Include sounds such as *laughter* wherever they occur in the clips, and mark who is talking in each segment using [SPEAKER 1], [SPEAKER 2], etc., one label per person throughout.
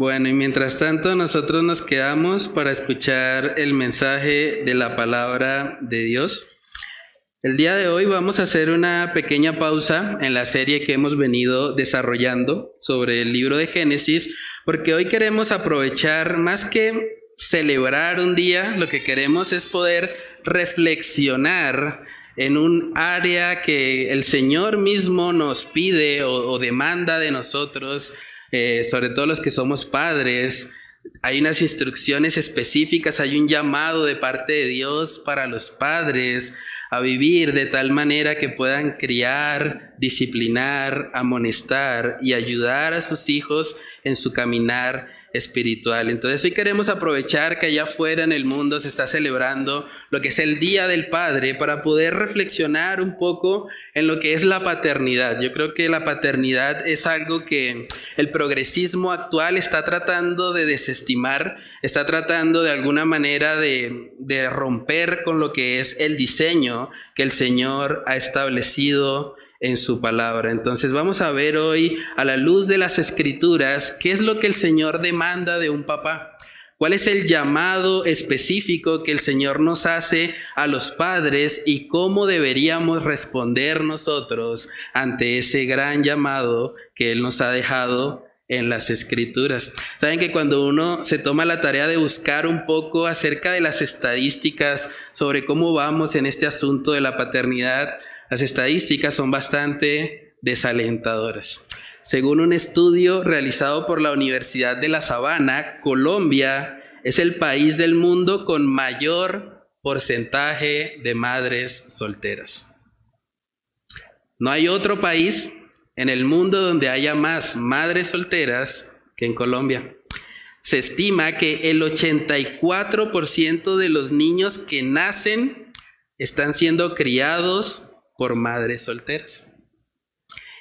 [SPEAKER 1] Bueno, y mientras tanto nosotros nos quedamos para escuchar el mensaje de la palabra de Dios. El día de hoy vamos a hacer una pequeña pausa en la serie que hemos venido desarrollando sobre el libro de Génesis, porque hoy queremos aprovechar más que celebrar un día, lo que queremos es poder reflexionar en un área que el Señor mismo nos pide o, demanda de nosotros, eh, sobre todo los que somos padres. Hay unas instrucciones específicas, hay un llamado de parte de Dios para los padres a vivir de tal manera que puedan criar, disciplinar, amonestar y ayudar a sus hijos en su caminar espiritual. Entonces hoy queremos aprovechar que allá afuera en el mundo se está celebrando lo que es el Día del Padre para poder reflexionar un poco en lo que es la paternidad. Yo creo que la paternidad es algo que el progresismo actual está tratando de desestimar, está tratando de alguna manera de, de romper con lo que es el diseño que el Señor ha establecido en su palabra. Entonces vamos a ver hoy a la luz de las escrituras qué es lo que el Señor demanda de un papá. ¿Cuál es el llamado específico que el Señor nos hace a los padres y cómo deberíamos responder nosotros ante ese gran llamado que Él nos ha dejado en las escrituras. Saben que cuando uno se toma la tarea de buscar un poco acerca de las estadísticas sobre cómo vamos en este asunto de la paternidad, las estadísticas son bastante desalentadoras. Según un estudio realizado por la Universidad de La Sabana, Colombia es el país del mundo con mayor porcentaje de madres solteras. No hay otro país en el mundo donde haya más madres solteras que en Colombia. Se estima que el 84% de los niños que nacen están siendo criados por madres solteras.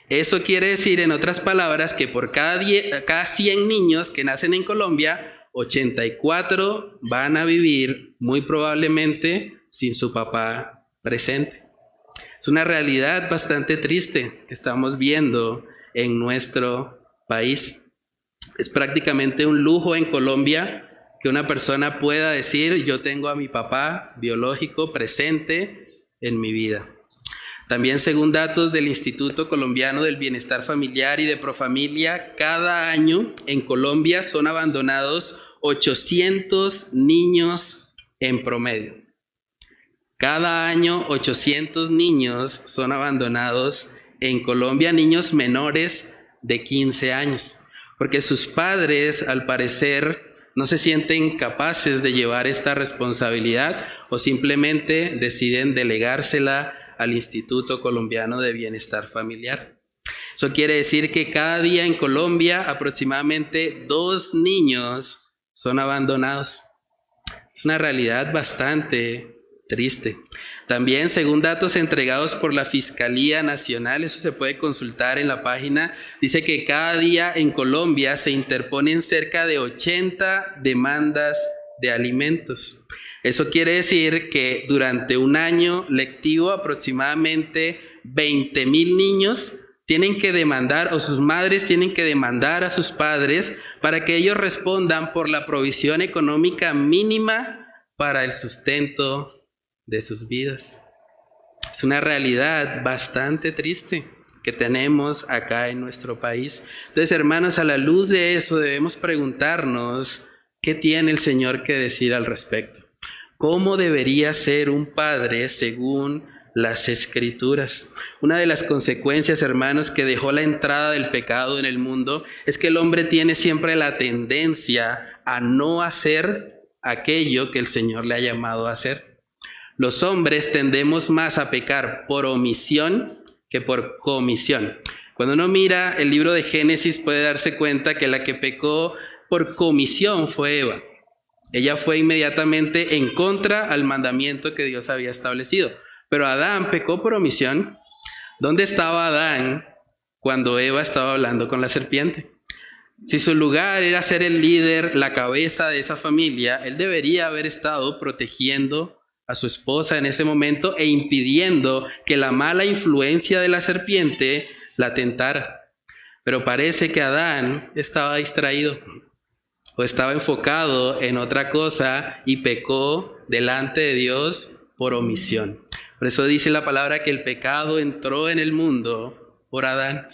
[SPEAKER 1] Eso quiere decir, en otras palabras, que por cada, cada 100 niños que nacen en Colombia, 84 van a vivir muy probablemente sin su papá presente. Es una realidad bastante triste que estamos viendo en nuestro país. Es prácticamente un lujo en Colombia que una persona pueda decir, yo tengo a mi papá biológico presente en mi vida. También según datos del Instituto Colombiano del Bienestar Familiar y de Profamilia, cada año en Colombia son abandonados 800 niños en promedio. Cada año 800 niños son abandonados en Colombia, niños menores de 15 años, porque sus padres al parecer no se sienten capaces de llevar esta responsabilidad o simplemente deciden delegársela al Instituto Colombiano de Bienestar Familiar. Eso quiere decir que cada día en Colombia aproximadamente dos niños son abandonados. Es una realidad bastante triste. También, según datos entregados por la Fiscalía Nacional, eso se puede consultar en la página, dice que cada día en Colombia se interponen cerca de 80 demandas de alimentos. Eso quiere decir que durante un año lectivo aproximadamente 20 mil niños tienen que demandar o sus madres tienen que demandar a sus padres para que ellos respondan por la provisión económica mínima para el sustento de sus vidas. Es una realidad bastante triste que tenemos acá en nuestro país. Entonces, hermanos, a la luz de eso debemos preguntarnos qué tiene el Señor que decir al respecto cómo debería ser un padre según las escrituras. Una de las consecuencias, hermanos, que dejó la entrada del pecado en el mundo es que el hombre tiene siempre la tendencia a no hacer aquello que el Señor le ha llamado a hacer. Los hombres tendemos más a pecar por omisión que por comisión. Cuando uno mira el libro de Génesis puede darse cuenta que la que pecó por comisión fue Eva. Ella fue inmediatamente en contra al mandamiento que Dios había establecido. Pero Adán pecó por omisión. ¿Dónde estaba Adán cuando Eva estaba hablando con la serpiente? Si su lugar era ser el líder, la cabeza de esa familia, él debería haber estado protegiendo a su esposa en ese momento e impidiendo que la mala influencia de la serpiente la tentara. Pero parece que Adán estaba distraído. O estaba enfocado en otra cosa y pecó delante de Dios por omisión. Por eso dice la palabra que el pecado entró en el mundo por Adán.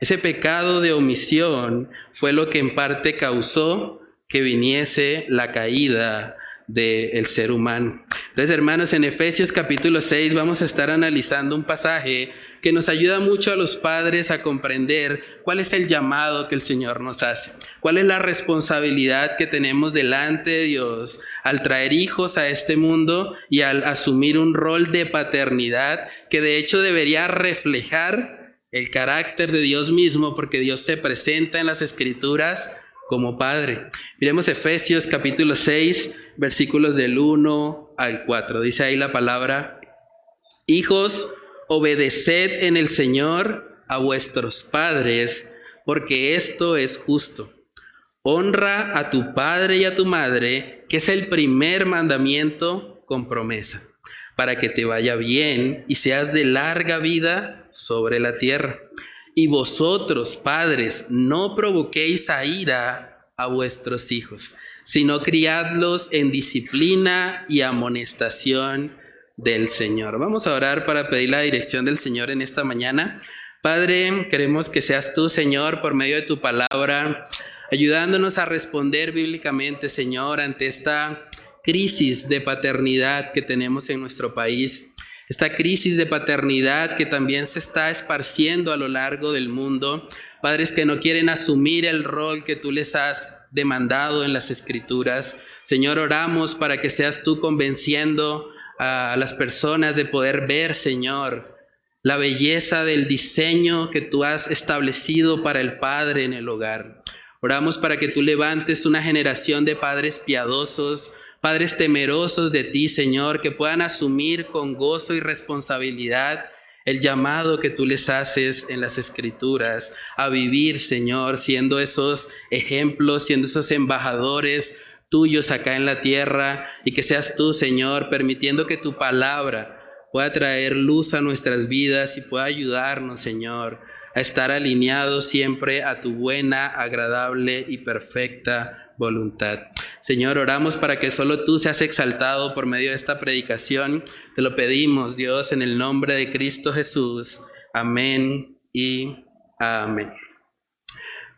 [SPEAKER 1] Ese pecado de omisión fue lo que en parte causó que viniese la caída del ser humano. Entonces, hermanos, en Efesios capítulo 6 vamos a estar analizando un pasaje que nos ayuda mucho a los padres a comprender cuál es el llamado que el Señor nos hace, cuál es la responsabilidad que tenemos delante de Dios al traer hijos a este mundo y al asumir un rol de paternidad que de hecho debería reflejar el carácter de Dios mismo, porque Dios se presenta en las escrituras como Padre. Miremos Efesios capítulo 6, versículos del 1 al 4. Dice ahí la palabra, hijos, obedeced en el Señor a vuestros padres, porque esto es justo. Honra a tu padre y a tu madre, que es el primer mandamiento con promesa, para que te vaya bien y seas de larga vida sobre la tierra. Y vosotros, padres, no provoquéis a ira a vuestros hijos, sino criadlos en disciplina y amonestación del Señor. Vamos a orar para pedir la dirección del Señor en esta mañana. Padre, queremos que seas tú, Señor, por medio de tu palabra, ayudándonos a responder bíblicamente, Señor, ante esta crisis de paternidad que tenemos en nuestro país esta crisis de paternidad que también se está esparciendo a lo largo del mundo, padres que no quieren asumir el rol que tú les has demandado en las escrituras. Señor, oramos para que seas tú convenciendo a las personas de poder ver, Señor, la belleza del diseño que tú has establecido para el Padre en el hogar. Oramos para que tú levantes una generación de padres piadosos, Padres temerosos de ti, Señor, que puedan asumir con gozo y responsabilidad el llamado que tú les haces en las escrituras a vivir, Señor, siendo esos ejemplos, siendo esos embajadores tuyos acá en la tierra y que seas tú, Señor, permitiendo que tu palabra pueda traer luz a nuestras vidas y pueda ayudarnos, Señor, a estar alineados siempre a tu buena, agradable y perfecta voluntad. Señor, oramos para que solo tú seas exaltado por medio de esta predicación. Te lo pedimos, Dios, en el nombre de Cristo Jesús. Amén y amén.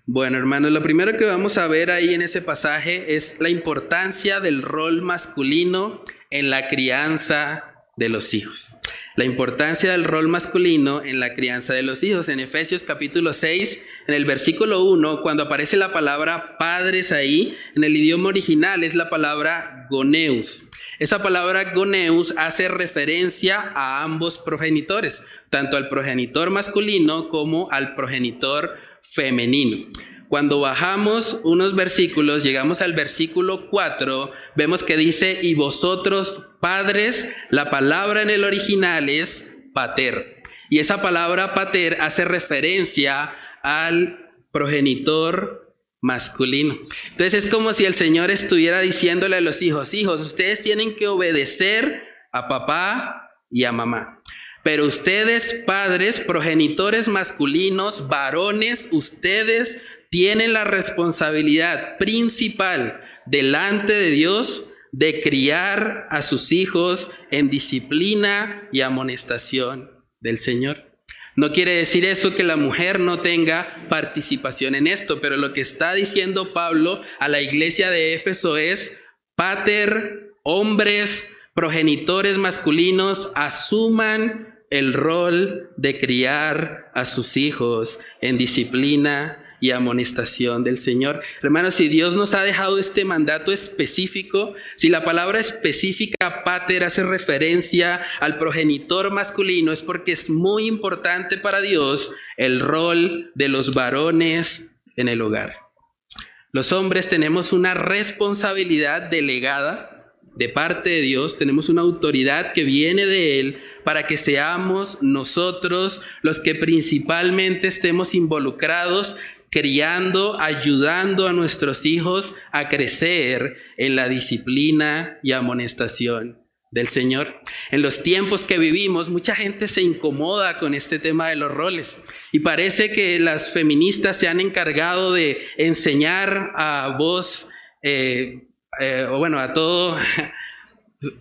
[SPEAKER 1] Bueno, hermanos, lo primero que vamos a ver ahí en ese pasaje es la importancia del rol masculino en la crianza de los hijos. La importancia del rol masculino en la crianza de los hijos. En Efesios capítulo 6, en el versículo 1, cuando aparece la palabra padres ahí, en el idioma original es la palabra goneus. Esa palabra goneus hace referencia a ambos progenitores, tanto al progenitor masculino como al progenitor femenino. Cuando bajamos unos versículos, llegamos al versículo 4, vemos que dice, y vosotros padres, la palabra en el original es pater. Y esa palabra pater hace referencia al progenitor masculino. Entonces es como si el Señor estuviera diciéndole a los hijos, hijos, ustedes tienen que obedecer a papá y a mamá. Pero ustedes, padres, progenitores masculinos, varones, ustedes tienen la responsabilidad principal delante de Dios de criar a sus hijos en disciplina y amonestación del Señor. No quiere decir eso que la mujer no tenga participación en esto, pero lo que está diciendo Pablo a la iglesia de Éfeso es, pater, hombres, progenitores masculinos, asuman el rol de criar a sus hijos en disciplina y amonestación del Señor. Hermanos, si Dios nos ha dejado este mandato específico, si la palabra específica pater hace referencia al progenitor masculino, es porque es muy importante para Dios el rol de los varones en el hogar. Los hombres tenemos una responsabilidad delegada de parte de Dios, tenemos una autoridad que viene de Él para que seamos nosotros los que principalmente estemos involucrados criando, ayudando a nuestros hijos a crecer en la disciplina y amonestación del Señor. En los tiempos que vivimos, mucha gente se incomoda con este tema de los roles y parece que las feministas se han encargado de enseñar a voz eh, eh, o bueno, a todo,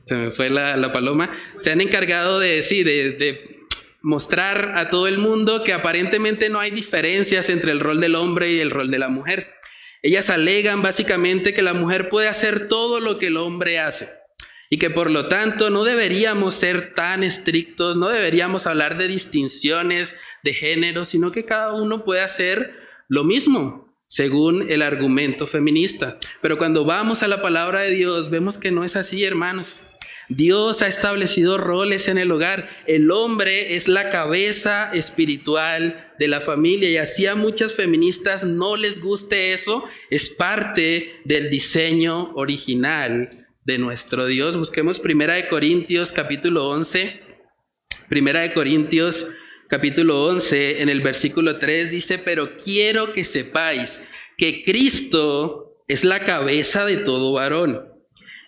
[SPEAKER 1] se me fue la, paloma, se han encargado de, decir, de mostrar a todo el mundo que aparentemente no hay diferencias entre el rol del hombre y el rol de la mujer. Ellas alegan básicamente que la mujer puede hacer todo lo que el hombre hace y que por lo tanto no deberíamos ser tan estrictos, no deberíamos hablar de distinciones de género, sino que cada uno puede hacer lo mismo según el argumento feminista. Pero cuando vamos a la palabra de Dios vemos que no es así, hermanos. Dios ha establecido roles en el hogar. El hombre es la cabeza espiritual de la familia y así a muchas feministas no les guste eso. Es parte del diseño original de nuestro Dios. Busquemos Primera de Corintios capítulo 11. Primera de Corintios capítulo 11 en el versículo 3 dice, pero quiero que sepáis que Cristo es la cabeza de todo varón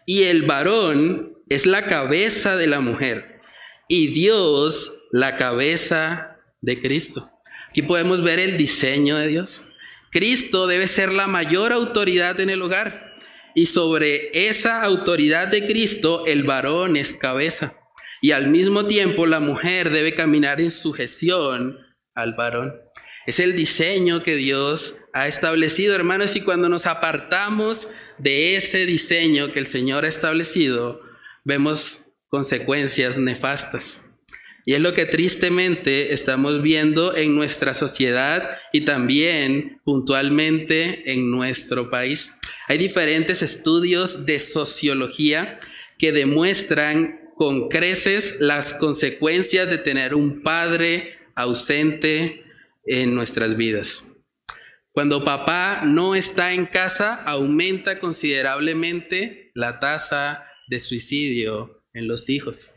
[SPEAKER 1] y el varón es la cabeza de la mujer y Dios la cabeza de Cristo. Aquí podemos ver el diseño de Dios. Cristo debe ser la mayor autoridad en el hogar y sobre esa autoridad de Cristo el varón es cabeza y al mismo tiempo la mujer debe caminar en sujeción al varón. Es el diseño que Dios ha establecido, hermanos, y cuando nos apartamos de ese diseño que el Señor ha establecido, vemos consecuencias nefastas. Y es lo que tristemente estamos viendo en nuestra sociedad y también puntualmente en nuestro país. Hay diferentes estudios de sociología que demuestran con creces las consecuencias de tener un padre ausente en nuestras vidas. Cuando papá no está en casa, aumenta considerablemente la tasa de suicidio en los hijos.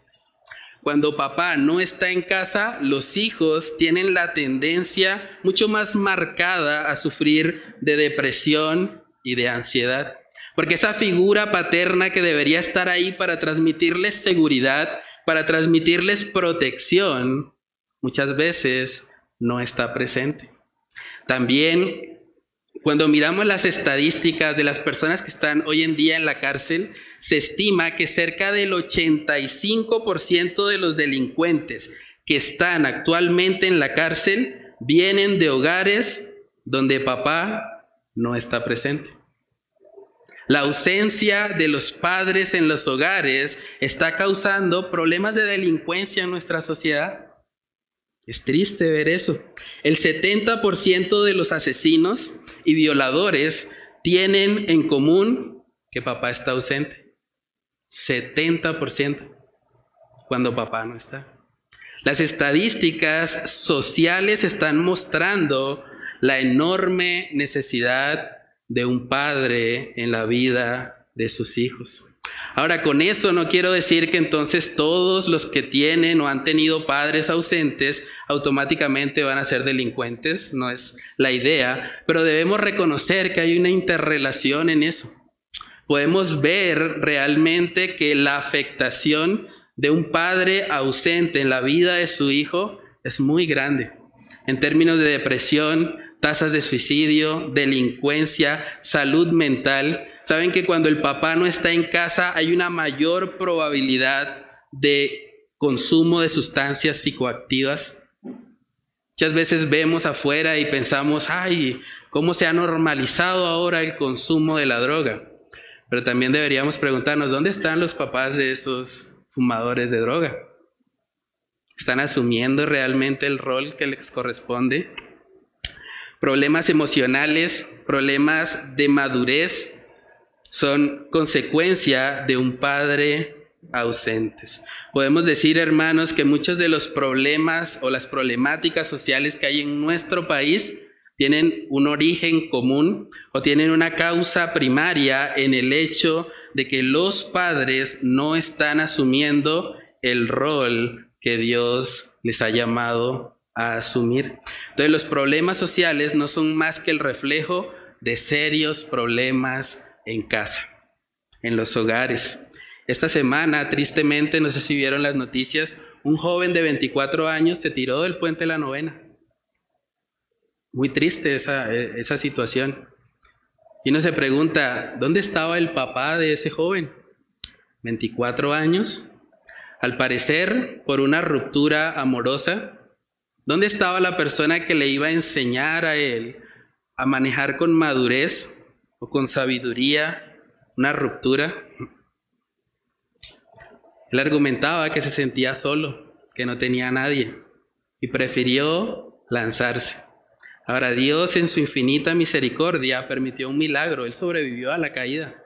[SPEAKER 1] Cuando papá no está en casa, los hijos tienen la tendencia mucho más marcada a sufrir de depresión y de ansiedad. Porque esa figura paterna que debería estar ahí para transmitirles seguridad, para transmitirles protección, muchas veces no está presente. También cuando miramos las estadísticas de las personas que están hoy en día en la cárcel, se estima que cerca del 85% de los delincuentes que están actualmente en la cárcel vienen de hogares donde papá no está presente. La ausencia de los padres en los hogares está causando problemas de delincuencia en nuestra sociedad. Es triste ver eso. El 70% de los asesinos y violadores tienen en común que papá está ausente. 70% cuando papá no está. Las estadísticas sociales están mostrando la enorme necesidad de un padre en la vida de sus hijos. Ahora, con eso no quiero decir que entonces todos los que tienen o han tenido padres ausentes automáticamente van a ser delincuentes, no es la idea, pero debemos reconocer que hay una interrelación en eso. Podemos ver realmente que la afectación de un padre ausente en la vida de su hijo es muy grande en términos de depresión, tasas de suicidio, delincuencia, salud mental. Saben que cuando el papá no está en casa hay una mayor probabilidad de consumo de sustancias psicoactivas. Muchas veces vemos afuera y pensamos, ay, ¿cómo se ha normalizado ahora el consumo de la droga? Pero también deberíamos preguntarnos, ¿dónde están los papás de esos fumadores de droga? ¿Están asumiendo realmente el rol que les corresponde? Problemas emocionales, problemas de madurez son consecuencia de un padre ausentes. Podemos decir, hermanos, que muchos de los problemas o las problemáticas sociales que hay en nuestro país tienen un origen común o tienen una causa primaria en el hecho de que los padres no están asumiendo el rol que Dios les ha llamado asumir. Entonces los problemas sociales no son más que el reflejo de serios problemas en casa, en los hogares. Esta semana, tristemente, no sé si vieron las noticias, un joven de 24 años se tiró del puente de la novena. Muy triste esa, esa situación. Y uno se pregunta, ¿dónde estaba el papá de ese joven? 24 años. Al parecer, por una ruptura amorosa, ¿dónde estaba la persona que le iba a enseñar a él a manejar con madurez o con sabiduría una ruptura? Él argumentaba que se sentía solo, que no tenía nadie y prefirió lanzarse. Ahora Dios en su infinita misericordia permitió un milagro. Él sobrevivió a la caída.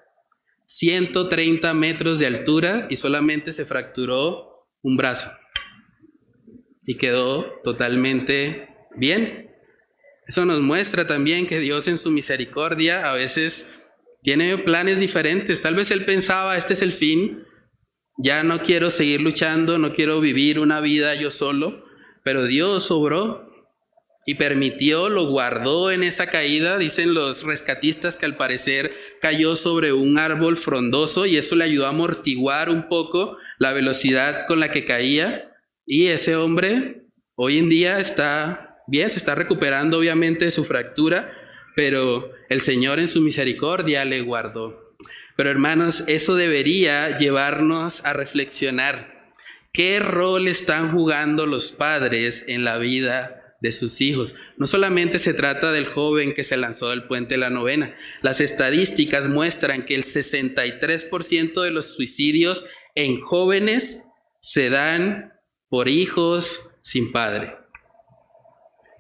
[SPEAKER 1] 130 metros de altura y solamente se fracturó un brazo. Y quedó totalmente bien. Eso nos muestra también que Dios en su misericordia a veces tiene planes diferentes. Tal vez Él pensaba, este es el fin, ya no quiero seguir luchando, no quiero vivir una vida yo solo, pero Dios obró y permitió, lo guardó en esa caída. Dicen los rescatistas que al parecer cayó sobre un árbol frondoso y eso le ayudó a amortiguar un poco la velocidad con la que caía. Y ese hombre hoy en día está bien, se está recuperando obviamente de su fractura, pero el Señor en su misericordia le guardó. Pero hermanos, eso debería llevarnos a reflexionar. ¿Qué rol están jugando los padres en la vida de sus hijos. No solamente se trata del joven que se lanzó del puente de la novena. Las estadísticas muestran que el 63% de los suicidios en jóvenes se dan por hijos sin padre.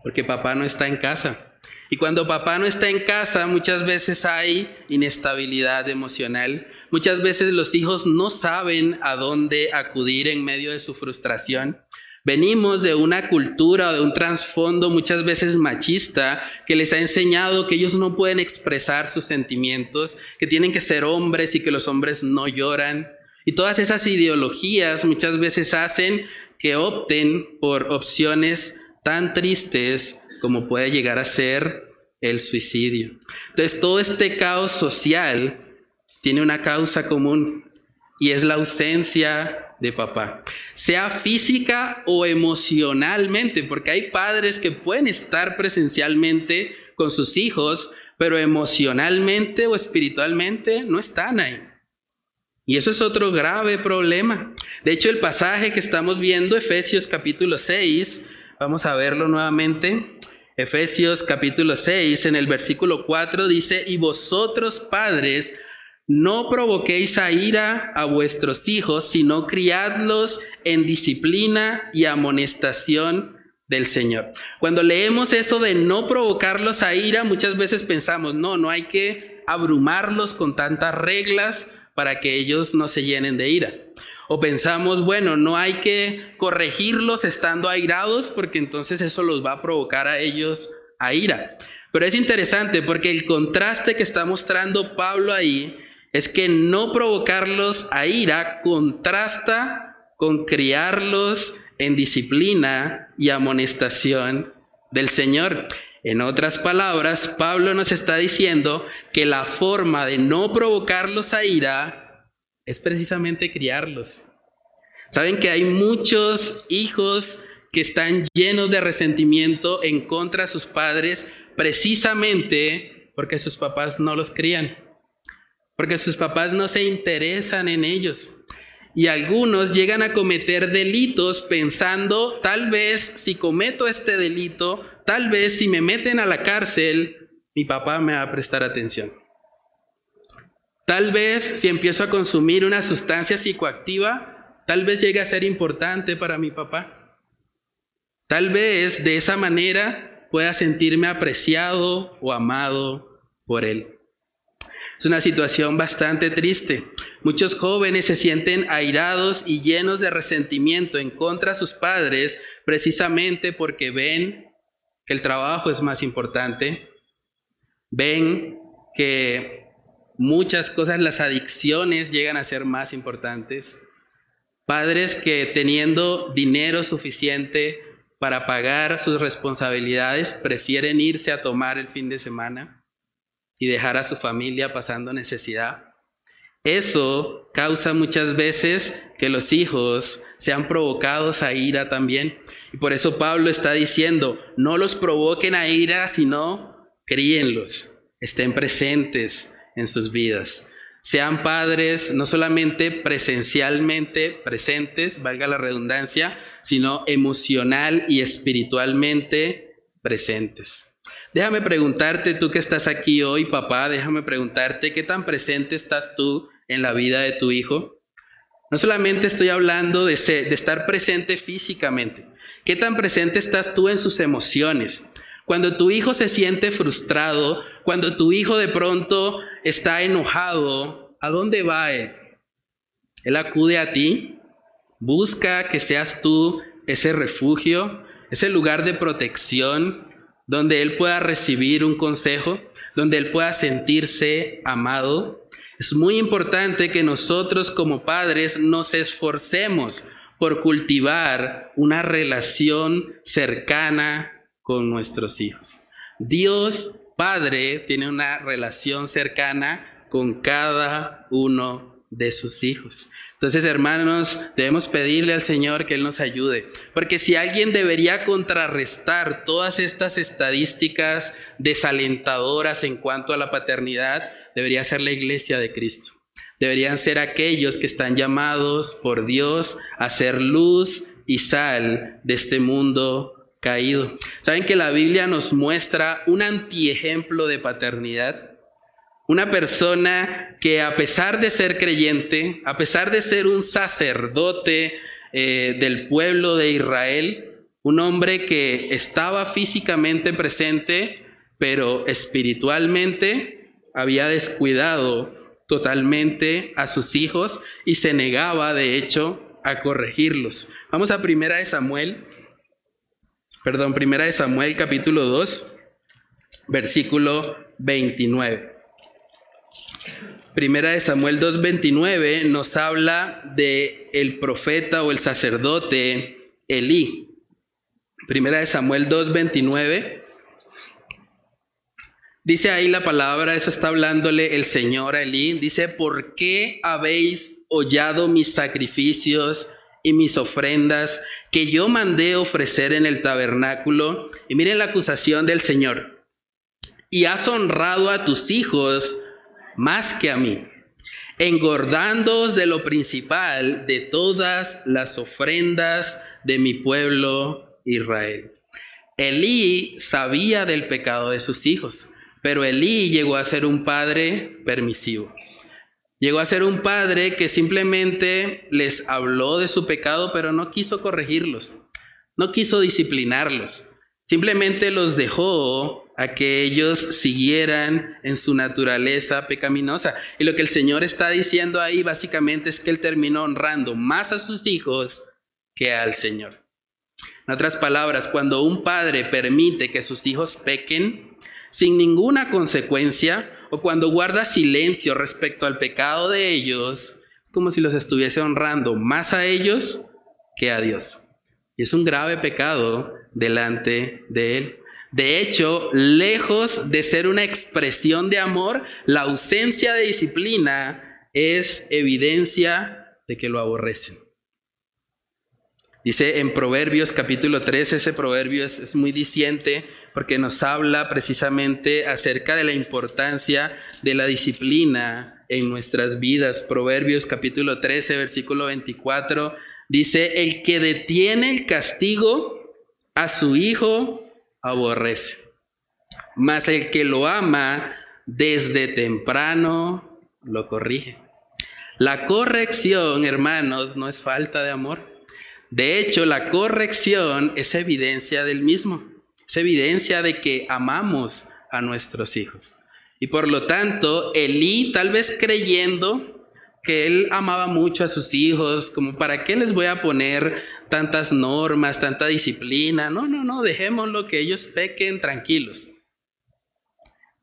[SPEAKER 1] Porque papá no está en casa. Y cuando papá no está en casa, muchas veces hay inestabilidad emocional. Muchas veces los hijos no saben a dónde acudir en medio de su frustración. Venimos de una cultura o de un trasfondo muchas veces machista que les ha enseñado que ellos no pueden expresar sus sentimientos, que tienen que ser hombres y que los hombres no lloran. Y todas esas ideologías muchas veces hacen que opten por opciones tan tristes como puede llegar a ser el suicidio. Entonces todo este caos social tiene una causa común y es la ausencia de papá, sea física o emocionalmente, porque hay padres que pueden estar presencialmente con sus hijos, pero emocionalmente o espiritualmente no están ahí. Y eso es otro grave problema. De hecho, el pasaje que estamos viendo, Efesios capítulo 6, vamos a verlo nuevamente. Efesios capítulo 6, en el versículo 4 dice, y vosotros padres, no provoquéis a ira a vuestros hijos, sino criadlos en disciplina y amonestación del Señor. Cuando leemos eso de no provocarlos a ira, muchas veces pensamos, no, no hay que abrumarlos con tantas reglas para que ellos no se llenen de ira. O pensamos, bueno, no hay que corregirlos estando airados porque entonces eso los va a provocar a ellos a ira. Pero es interesante porque el contraste que está mostrando Pablo ahí es que no provocarlos a ira contrasta con criarlos en disciplina y amonestación del Señor. En otras palabras, Pablo nos está diciendo que la forma de no provocarlos a ira es precisamente criarlos. Saben que hay muchos hijos que están llenos de resentimiento en contra de sus padres precisamente porque sus papás no los crían porque sus papás no se interesan en ellos. Y algunos llegan a cometer delitos pensando, tal vez si cometo este delito, tal vez si me meten a la cárcel, mi papá me va a prestar atención. Tal vez si empiezo a consumir una sustancia psicoactiva, tal vez llegue a ser importante para mi papá. Tal vez de esa manera pueda sentirme apreciado o amado por él. Es una situación bastante triste. Muchos jóvenes se sienten airados y llenos de resentimiento en contra de sus padres precisamente porque ven que el trabajo es más importante, ven que muchas cosas, las adicciones llegan a ser más importantes. Padres que teniendo dinero suficiente para pagar sus responsabilidades prefieren irse a tomar el fin de semana y dejar a su familia pasando necesidad. Eso causa muchas veces que los hijos sean provocados a ira también. Y por eso Pablo está diciendo, no los provoquen a ira, sino críenlos. estén presentes en sus vidas. Sean padres no solamente presencialmente presentes, valga la redundancia, sino emocional y espiritualmente presentes. Déjame preguntarte, tú que estás aquí hoy, papá, déjame preguntarte, ¿qué tan presente estás tú en la vida de tu hijo? No solamente estoy hablando de, de estar presente físicamente, ¿qué tan presente estás tú en sus emociones? Cuando tu hijo se siente frustrado, cuando tu hijo de pronto está enojado, ¿a dónde va él? Él acude a ti, busca que seas tú ese refugio, ese lugar de protección, donde él pueda recibir un consejo, donde él pueda sentirse amado. Es muy importante que nosotros como padres nos esforcemos por cultivar una relación cercana con nuestros hijos. Dios Padre tiene una relación cercana con cada uno de sus hijos. Entonces, hermanos, debemos pedirle al Señor que Él nos ayude. Porque si alguien debería contrarrestar todas estas estadísticas desalentadoras en cuanto a la paternidad, debería ser la iglesia de Cristo. Deberían ser aquellos que están llamados por Dios a ser luz y sal de este mundo caído. ¿Saben que la Biblia nos muestra un antiejemplo de paternidad? Una persona que a pesar de ser creyente, a pesar de ser un sacerdote eh, del pueblo de Israel, un hombre que estaba físicamente presente, pero espiritualmente había descuidado totalmente a sus hijos y se negaba, de hecho, a corregirlos. Vamos a Primera de Samuel, perdón, Primera de Samuel capítulo 2, versículo 29. Primera de Samuel 2:29 nos habla de el profeta o el sacerdote Elí. Primera de Samuel 2:29 dice ahí la palabra, eso está hablándole el Señor a Elí, dice, "¿Por qué habéis hollado mis sacrificios y mis ofrendas que yo mandé ofrecer en el tabernáculo?" Y miren la acusación del Señor. "Y has honrado a tus hijos más que a mí, engordándoos de lo principal de todas las ofrendas de mi pueblo Israel. Elí sabía del pecado de sus hijos, pero Elí llegó a ser un padre permisivo. Llegó a ser un padre que simplemente les habló de su pecado, pero no quiso corregirlos, no quiso disciplinarlos. Simplemente los dejó a que ellos siguieran en su naturaleza pecaminosa. Y lo que el Señor está diciendo ahí básicamente es que Él terminó honrando más a sus hijos que al Señor. En otras palabras, cuando un padre permite que sus hijos pequen sin ninguna consecuencia, o cuando guarda silencio respecto al pecado de ellos, es como si los estuviese honrando más a ellos que a Dios. Y es un grave pecado delante de Él. De hecho, lejos de ser una expresión de amor, la ausencia de disciplina es evidencia de que lo aborrecen. Dice en Proverbios capítulo 3, ese proverbio es, muy diciente porque nos habla precisamente acerca de la importancia de la disciplina en nuestras vidas. Proverbios capítulo 13, versículo 24, dice, el que detiene el castigo a su hijo aborrece. Mas el que lo ama desde temprano lo corrige. La corrección, hermanos, no es falta de amor. De hecho, la corrección es evidencia del mismo. Es evidencia de que amamos a nuestros hijos. Y por lo tanto, Elí, tal vez creyendo que él amaba mucho a sus hijos, como para qué les voy a poner tantas normas, tanta disciplina. No, no, no, dejémoslo que ellos pequen tranquilos.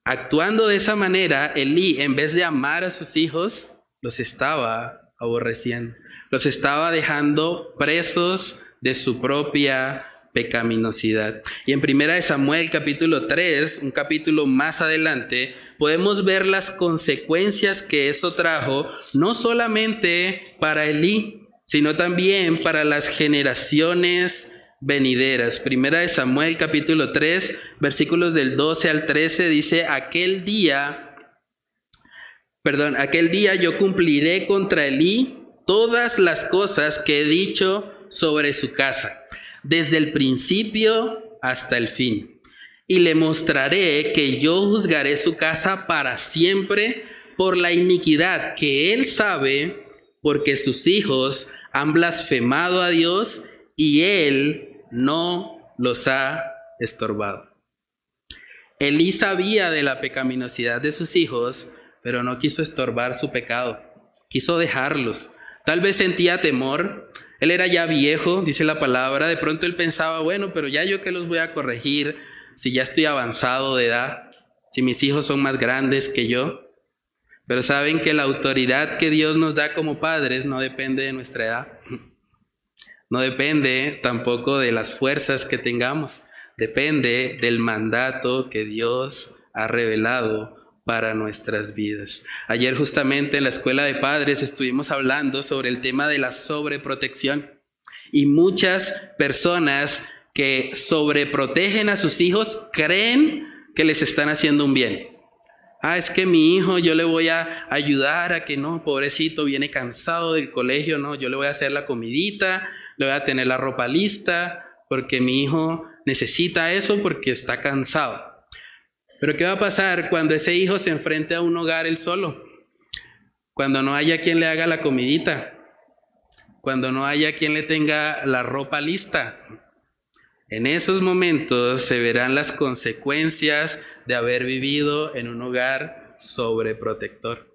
[SPEAKER 1] Actuando de esa manera, Elí, en vez de amar a sus hijos, los estaba aborreciendo. Los estaba dejando presos de su propia pecaminosidad. Y en Primera de Samuel capítulo 3, un capítulo más adelante, podemos ver las consecuencias que eso trajo, no solamente para Elí, sino también para las generaciones venideras. Primera de Samuel capítulo 3, versículos del 12 al 13 dice, aquel día, perdón, aquel día yo cumpliré contra Elí todas las cosas que he dicho sobre su casa, desde el principio hasta el fin. Y le mostraré que yo juzgaré su casa para siempre por la iniquidad que él sabe, porque sus hijos han blasfemado a Dios y él no los ha estorbado. Elí sabía de la pecaminosidad de sus hijos, pero no quiso estorbar su pecado, quiso dejarlos. Tal vez sentía temor, él era ya viejo, dice la palabra, de pronto él pensaba, bueno, pero ya yo que los voy a corregir si ya estoy avanzado de edad, si mis hijos son más grandes que yo. Pero saben que la autoridad que Dios nos da como padres no depende de nuestra edad. *laughs* No depende tampoco de las fuerzas que tengamos. Depende del mandato que Dios ha revelado para nuestras vidas. Ayer justamente en la escuela de padres estuvimos hablando sobre el tema de la sobreprotección y muchas personas que sobreprotegen a sus hijos creen que les están haciendo un bien. Ah, es que mi hijo yo le voy a ayudar a que no, pobrecito, viene cansado del colegio, no, yo le voy a hacer la comidita, le voy a tener la ropa lista, porque mi hijo necesita eso porque está cansado. Pero ¿qué va a pasar cuando ese hijo se enfrente a un hogar él solo? Cuando no haya quien le haga la comidita, cuando no haya quien le tenga la ropa lista. En esos momentos se verán las consecuencias de haber vivido en un hogar sobreprotector.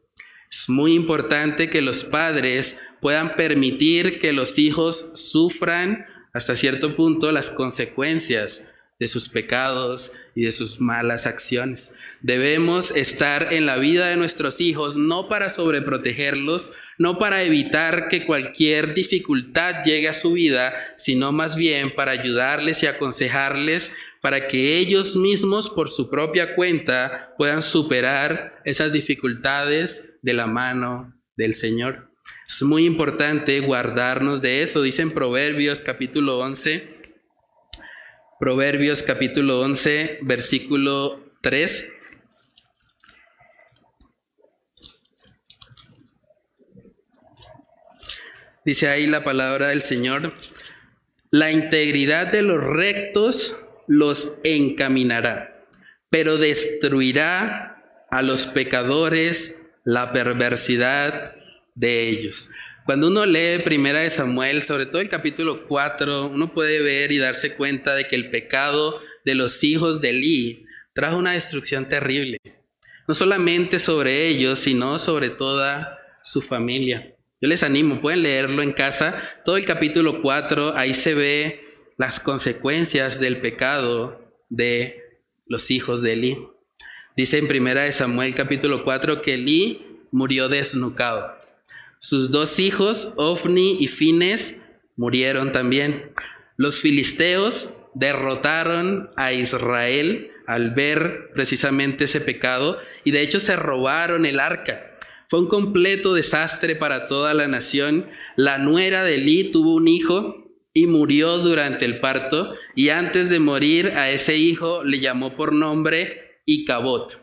[SPEAKER 1] Es muy importante que los padres puedan permitir que los hijos sufran hasta cierto punto las consecuencias de sus pecados y de sus malas acciones. Debemos estar en la vida de nuestros hijos no para sobreprotegerlos, no para evitar que cualquier dificultad llegue a su vida, sino más bien para ayudarles y aconsejarles para que ellos mismos por su propia cuenta puedan superar esas dificultades de la mano del Señor. Es muy importante guardarnos de eso, dice en Proverbios capítulo 11, Proverbios capítulo 11, versículo 3. Dice ahí la palabra del Señor, la integridad de los rectos los encaminará, pero destruirá a los pecadores la perversidad de ellos. Cuando uno lee Primera de Samuel, sobre todo el capítulo 4, uno puede ver y darse cuenta de que el pecado de los hijos de Eli trajo una destrucción terrible. No solamente sobre ellos, sino sobre toda su familia. Yo les animo, pueden leerlo en casa. Todo el capítulo 4, ahí se ve las consecuencias del pecado de los hijos de Eli. Dice en primera de Samuel capítulo 4 que Eli murió desnucado. Sus dos hijos, Ofni y Fines, murieron también. Los filisteos derrotaron a Israel al ver precisamente ese pecado y de hecho se robaron el arca. Fue un completo desastre para toda la nación. La nuera de Eli tuvo un hijo y murió durante el parto y antes de morir a ese hijo le llamó por nombre Icabot.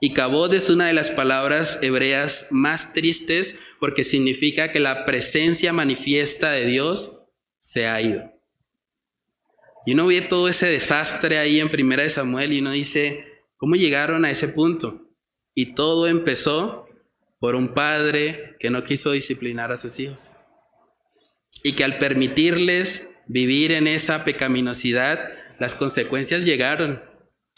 [SPEAKER 1] Icabot es una de las palabras hebreas más tristes porque significa que la presencia manifiesta de Dios se ha ido. Y uno ve todo ese desastre ahí en Primera de Samuel y uno dice, ¿cómo llegaron a ese punto? Y todo empezó por un padre que no quiso disciplinar a sus hijos y que al permitirles vivir en esa pecaminosidad, las consecuencias llegaron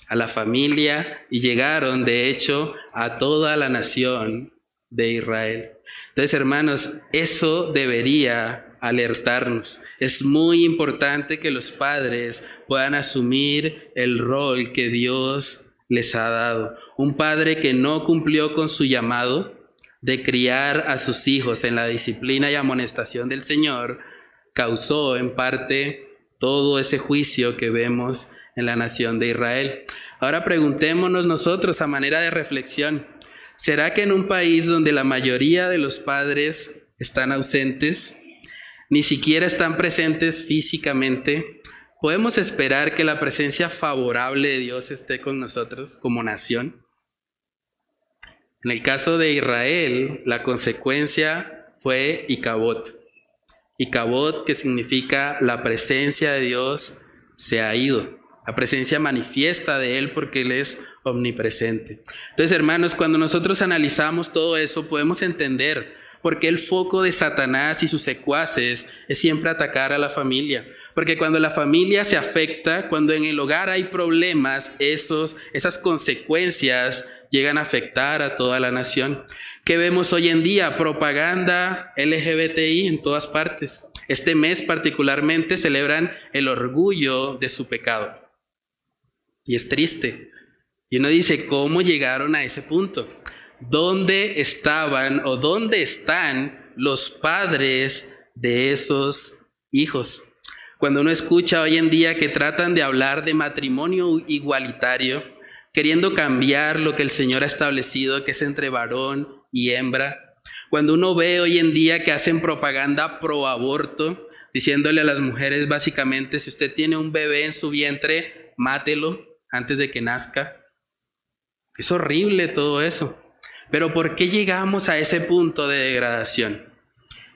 [SPEAKER 1] a la familia y llegaron, de hecho, a toda la nación de Israel. Entonces, hermanos, eso debería alertarnos. Es muy importante que los padres puedan asumir el rol que Dios les ha dado. Un padre que no cumplió con su llamado, de criar a sus hijos en la disciplina y amonestación del Señor causó en parte todo ese juicio que vemos en la nación de Israel. Ahora preguntémonos nosotros a manera de reflexión, ¿será que en un país donde la mayoría de los padres están ausentes, ni siquiera están presentes físicamente, ¿podemos esperar que la presencia favorable de Dios esté con nosotros como nación? En el caso de Israel, la consecuencia fue Icabot. Icabot, que significa la presencia de Dios, se ha ido. La presencia manifiesta de Él porque Él es omnipresente. Entonces, hermanos, cuando nosotros analizamos todo eso, podemos entender porque el foco de Satanás y sus secuaces es siempre atacar a la familia. Porque cuando la familia se afecta, cuando en el hogar hay problemas, esos, esas consecuencias llegan a afectar a toda la nación. ¿Qué vemos hoy en día? Propaganda LGBTI en todas partes. Este mes particularmente celebran el orgullo de su pecado. Y es triste. Y uno dice, ¿cómo llegaron a ese punto? dónde estaban o dónde están los padres de esos hijos. Cuando uno escucha hoy en día que tratan de hablar de matrimonio igualitario, queriendo cambiar lo que el Señor ha establecido, que es entre varón y hembra, cuando uno ve hoy en día que hacen propaganda pro aborto, diciéndole a las mujeres básicamente, si usted tiene un bebé en su vientre, mátelo antes de que nazca. Es horrible todo eso. Pero ¿por qué llegamos a ese punto de degradación?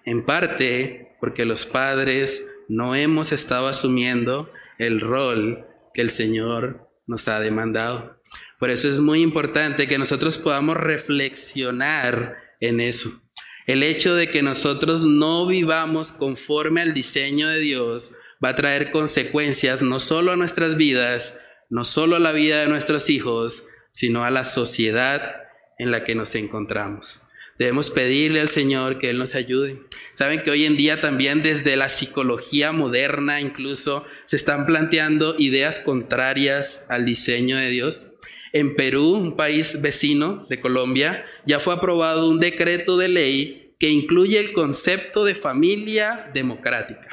[SPEAKER 1] En parte porque los padres no hemos estado asumiendo el rol que el Señor nos ha demandado. Por eso es muy importante que nosotros podamos reflexionar en eso. El hecho de que nosotros no vivamos conforme al diseño de Dios va a traer consecuencias no solo a nuestras vidas, no solo a la vida de nuestros hijos, sino a la sociedad en la que nos encontramos. Debemos pedirle al Señor que Él nos ayude. Saben que hoy en día también desde la psicología moderna incluso se están planteando ideas contrarias al diseño de Dios. En Perú, un país vecino de Colombia, ya fue aprobado un decreto de ley que incluye el concepto de familia democrática.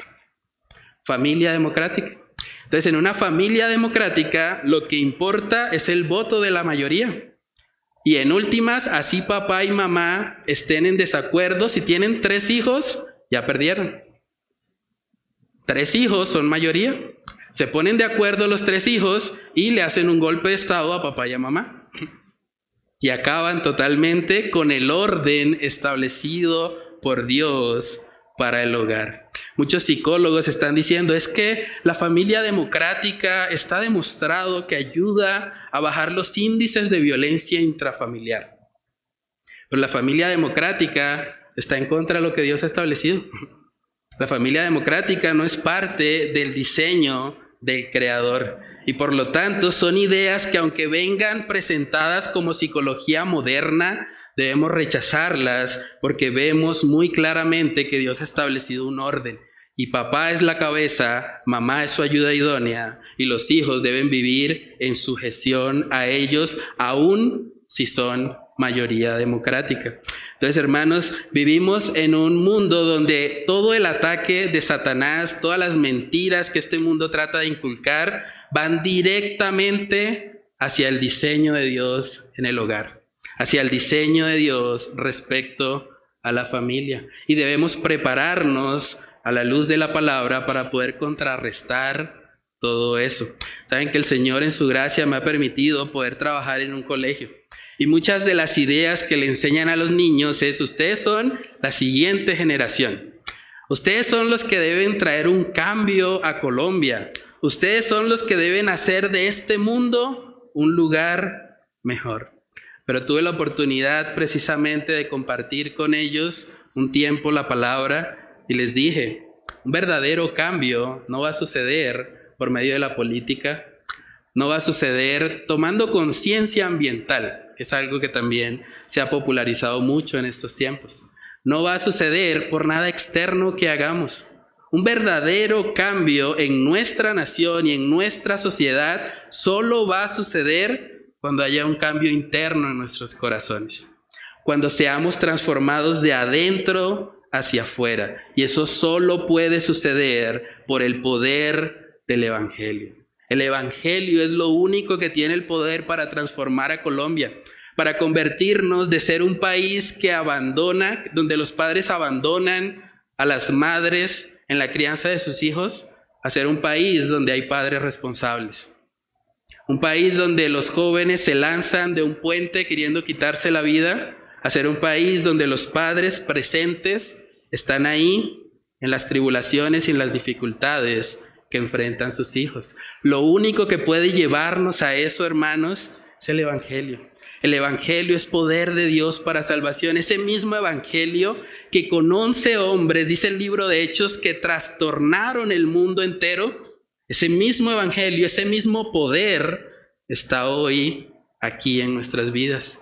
[SPEAKER 1] Familia democrática. Entonces, en una familia democrática lo que importa es el voto de la mayoría. Y en últimas, así papá y mamá estén en desacuerdo, si tienen tres hijos, ya perdieron. Tres hijos son mayoría. Se ponen de acuerdo los tres hijos y le hacen un golpe de estado a papá y a mamá. Y acaban totalmente con el orden establecido por Dios para el hogar. Muchos psicólogos están diciendo es que la familia democrática está demostrado que ayuda a bajar los índices de violencia intrafamiliar. Pero la familia democrática está en contra de lo que Dios ha establecido. La familia democrática no es parte del diseño del creador y por lo tanto son ideas que aunque vengan presentadas como psicología moderna, debemos rechazarlas porque vemos muy claramente que Dios ha establecido un orden. Y papá es la cabeza, mamá es su ayuda idónea, y los hijos deben vivir en sujeción a ellos, aun si son mayoría democrática. Entonces, hermanos, vivimos en un mundo donde todo el ataque de Satanás, todas las mentiras que este mundo trata de inculcar, van directamente hacia el diseño de Dios en el hogar hacia el diseño de Dios respecto a la familia. Y debemos prepararnos a la luz de la palabra para poder contrarrestar todo eso. Saben que el Señor en su gracia me ha permitido poder trabajar en un colegio. Y muchas de las ideas que le enseñan a los niños es, ustedes son la siguiente generación. Ustedes son los que deben traer un cambio a Colombia. Ustedes son los que deben hacer de este mundo un lugar mejor. Pero tuve la oportunidad precisamente de compartir con ellos un tiempo la palabra y les dije, un verdadero cambio no va a suceder por medio de la política, no va a suceder tomando conciencia ambiental, que es algo que también se ha popularizado mucho en estos tiempos. No va a suceder por nada externo que hagamos. Un verdadero cambio en nuestra nación y en nuestra sociedad solo va a suceder cuando haya un cambio interno en nuestros corazones, cuando seamos transformados de adentro hacia afuera. Y eso solo puede suceder por el poder del Evangelio. El Evangelio es lo único que tiene el poder para transformar a Colombia, para convertirnos de ser un país que abandona, donde los padres abandonan a las madres en la crianza de sus hijos a ser un país donde hay padres responsables. Un país donde los jóvenes se lanzan de un puente queriendo quitarse la vida, a ser un país donde los padres presentes están ahí en las tribulaciones y en las dificultades que enfrentan sus hijos. Lo único que puede llevarnos a eso, hermanos, es el Evangelio. El Evangelio es poder de Dios para salvación. Ese mismo Evangelio que con once hombres, dice el libro de Hechos, que trastornaron el mundo entero, ese mismo Evangelio, ese mismo poder está hoy aquí en nuestras vidas.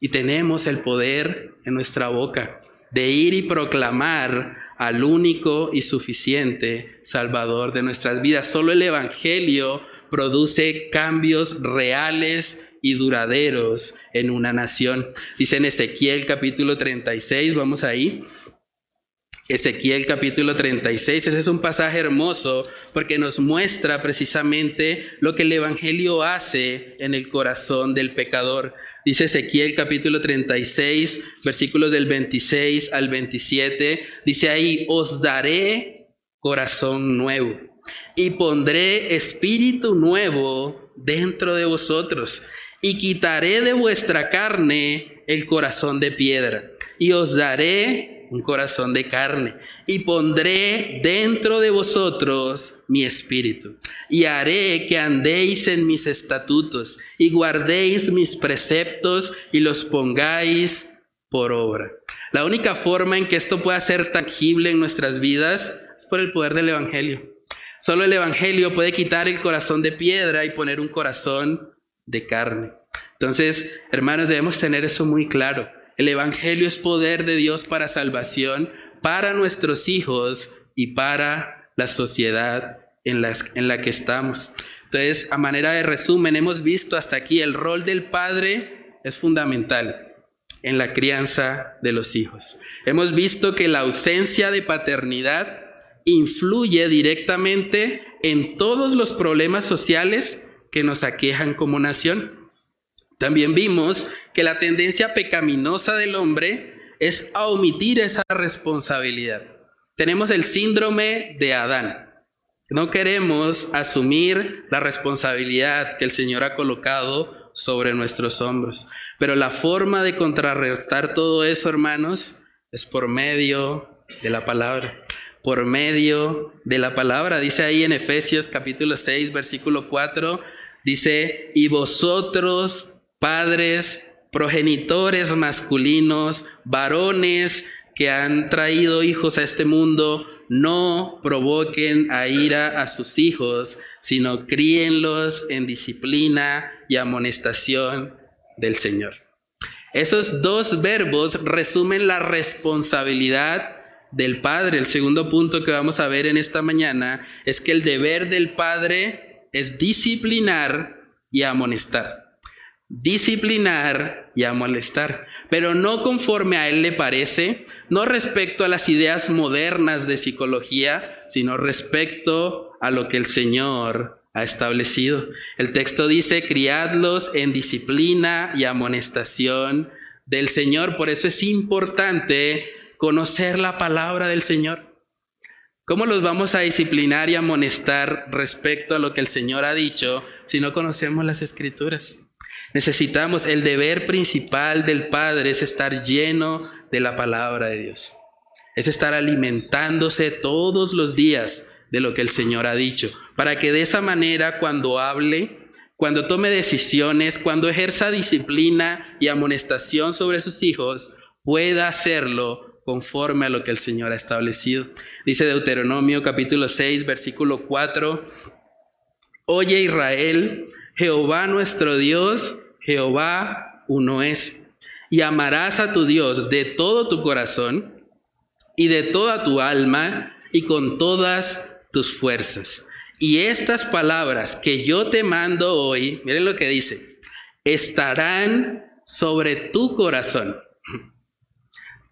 [SPEAKER 1] Y tenemos el poder en nuestra boca de ir y proclamar al único y suficiente Salvador de nuestras vidas. Solo el Evangelio produce cambios reales y duraderos en una nación. Dice en Ezequiel capítulo 36, vamos ahí. Ezequiel capítulo 36, ese es un pasaje hermoso porque nos muestra precisamente lo que el Evangelio hace en el corazón del pecador. Dice Ezequiel capítulo 36, versículos del 26 al 27. Dice ahí, os daré corazón nuevo y pondré espíritu nuevo dentro de vosotros y quitaré de vuestra carne el corazón de piedra y os daré un corazón de carne, y pondré dentro de vosotros mi espíritu, y haré que andéis en mis estatutos, y guardéis mis preceptos, y los pongáis por obra. La única forma en que esto pueda ser tangible en nuestras vidas es por el poder del Evangelio. Solo el Evangelio puede quitar el corazón de piedra y poner un corazón de carne. Entonces, hermanos, debemos tener eso muy claro. El Evangelio es poder de Dios para salvación, para nuestros hijos y para la sociedad en, en la que estamos. Entonces, a manera de resumen, hemos visto hasta aquí el rol del padre es fundamental en la crianza de los hijos. Hemos visto que la ausencia de paternidad influye directamente en todos los problemas sociales que nos aquejan como nación. También vimos que la tendencia pecaminosa del hombre es a omitir esa responsabilidad. Tenemos el síndrome de Adán. No queremos asumir la responsabilidad que el Señor ha colocado sobre nuestros hombros. Pero la forma de contrarrestar todo eso, hermanos, es por medio de la palabra. Por medio de la palabra. Dice ahí en Efesios capítulo 6, versículo 4, dice, y vosotros padres, progenitores masculinos, varones que han traído hijos a este mundo, no provoquen a ira a sus hijos, sino críenlos en disciplina y amonestación del Señor. Esos dos verbos resumen la responsabilidad del Padre. El segundo punto que vamos a ver en esta mañana es que el deber del Padre es disciplinar y amonestar disciplinar y a molestar, pero no conforme a él le parece, no respecto a las ideas modernas de psicología, sino respecto a lo que el Señor ha establecido. El texto dice, criadlos en disciplina y amonestación del Señor. Por eso es importante conocer la palabra del Señor. ¿Cómo los vamos a disciplinar y amonestar respecto a lo que el Señor ha dicho si no conocemos las escrituras? Necesitamos, el deber principal del Padre es estar lleno de la palabra de Dios. Es estar alimentándose todos los días de lo que el Señor ha dicho, para que de esa manera cuando hable, cuando tome decisiones, cuando ejerza disciplina y amonestación sobre sus hijos, pueda hacerlo conforme a lo que el Señor ha establecido. Dice Deuteronomio capítulo 6, versículo 4, Oye Israel, Jehová nuestro Dios, Jehová uno es. Y amarás a tu Dios de todo tu corazón y de toda tu alma y con todas tus fuerzas. Y estas palabras que yo te mando hoy, miren lo que dice, estarán sobre tu corazón.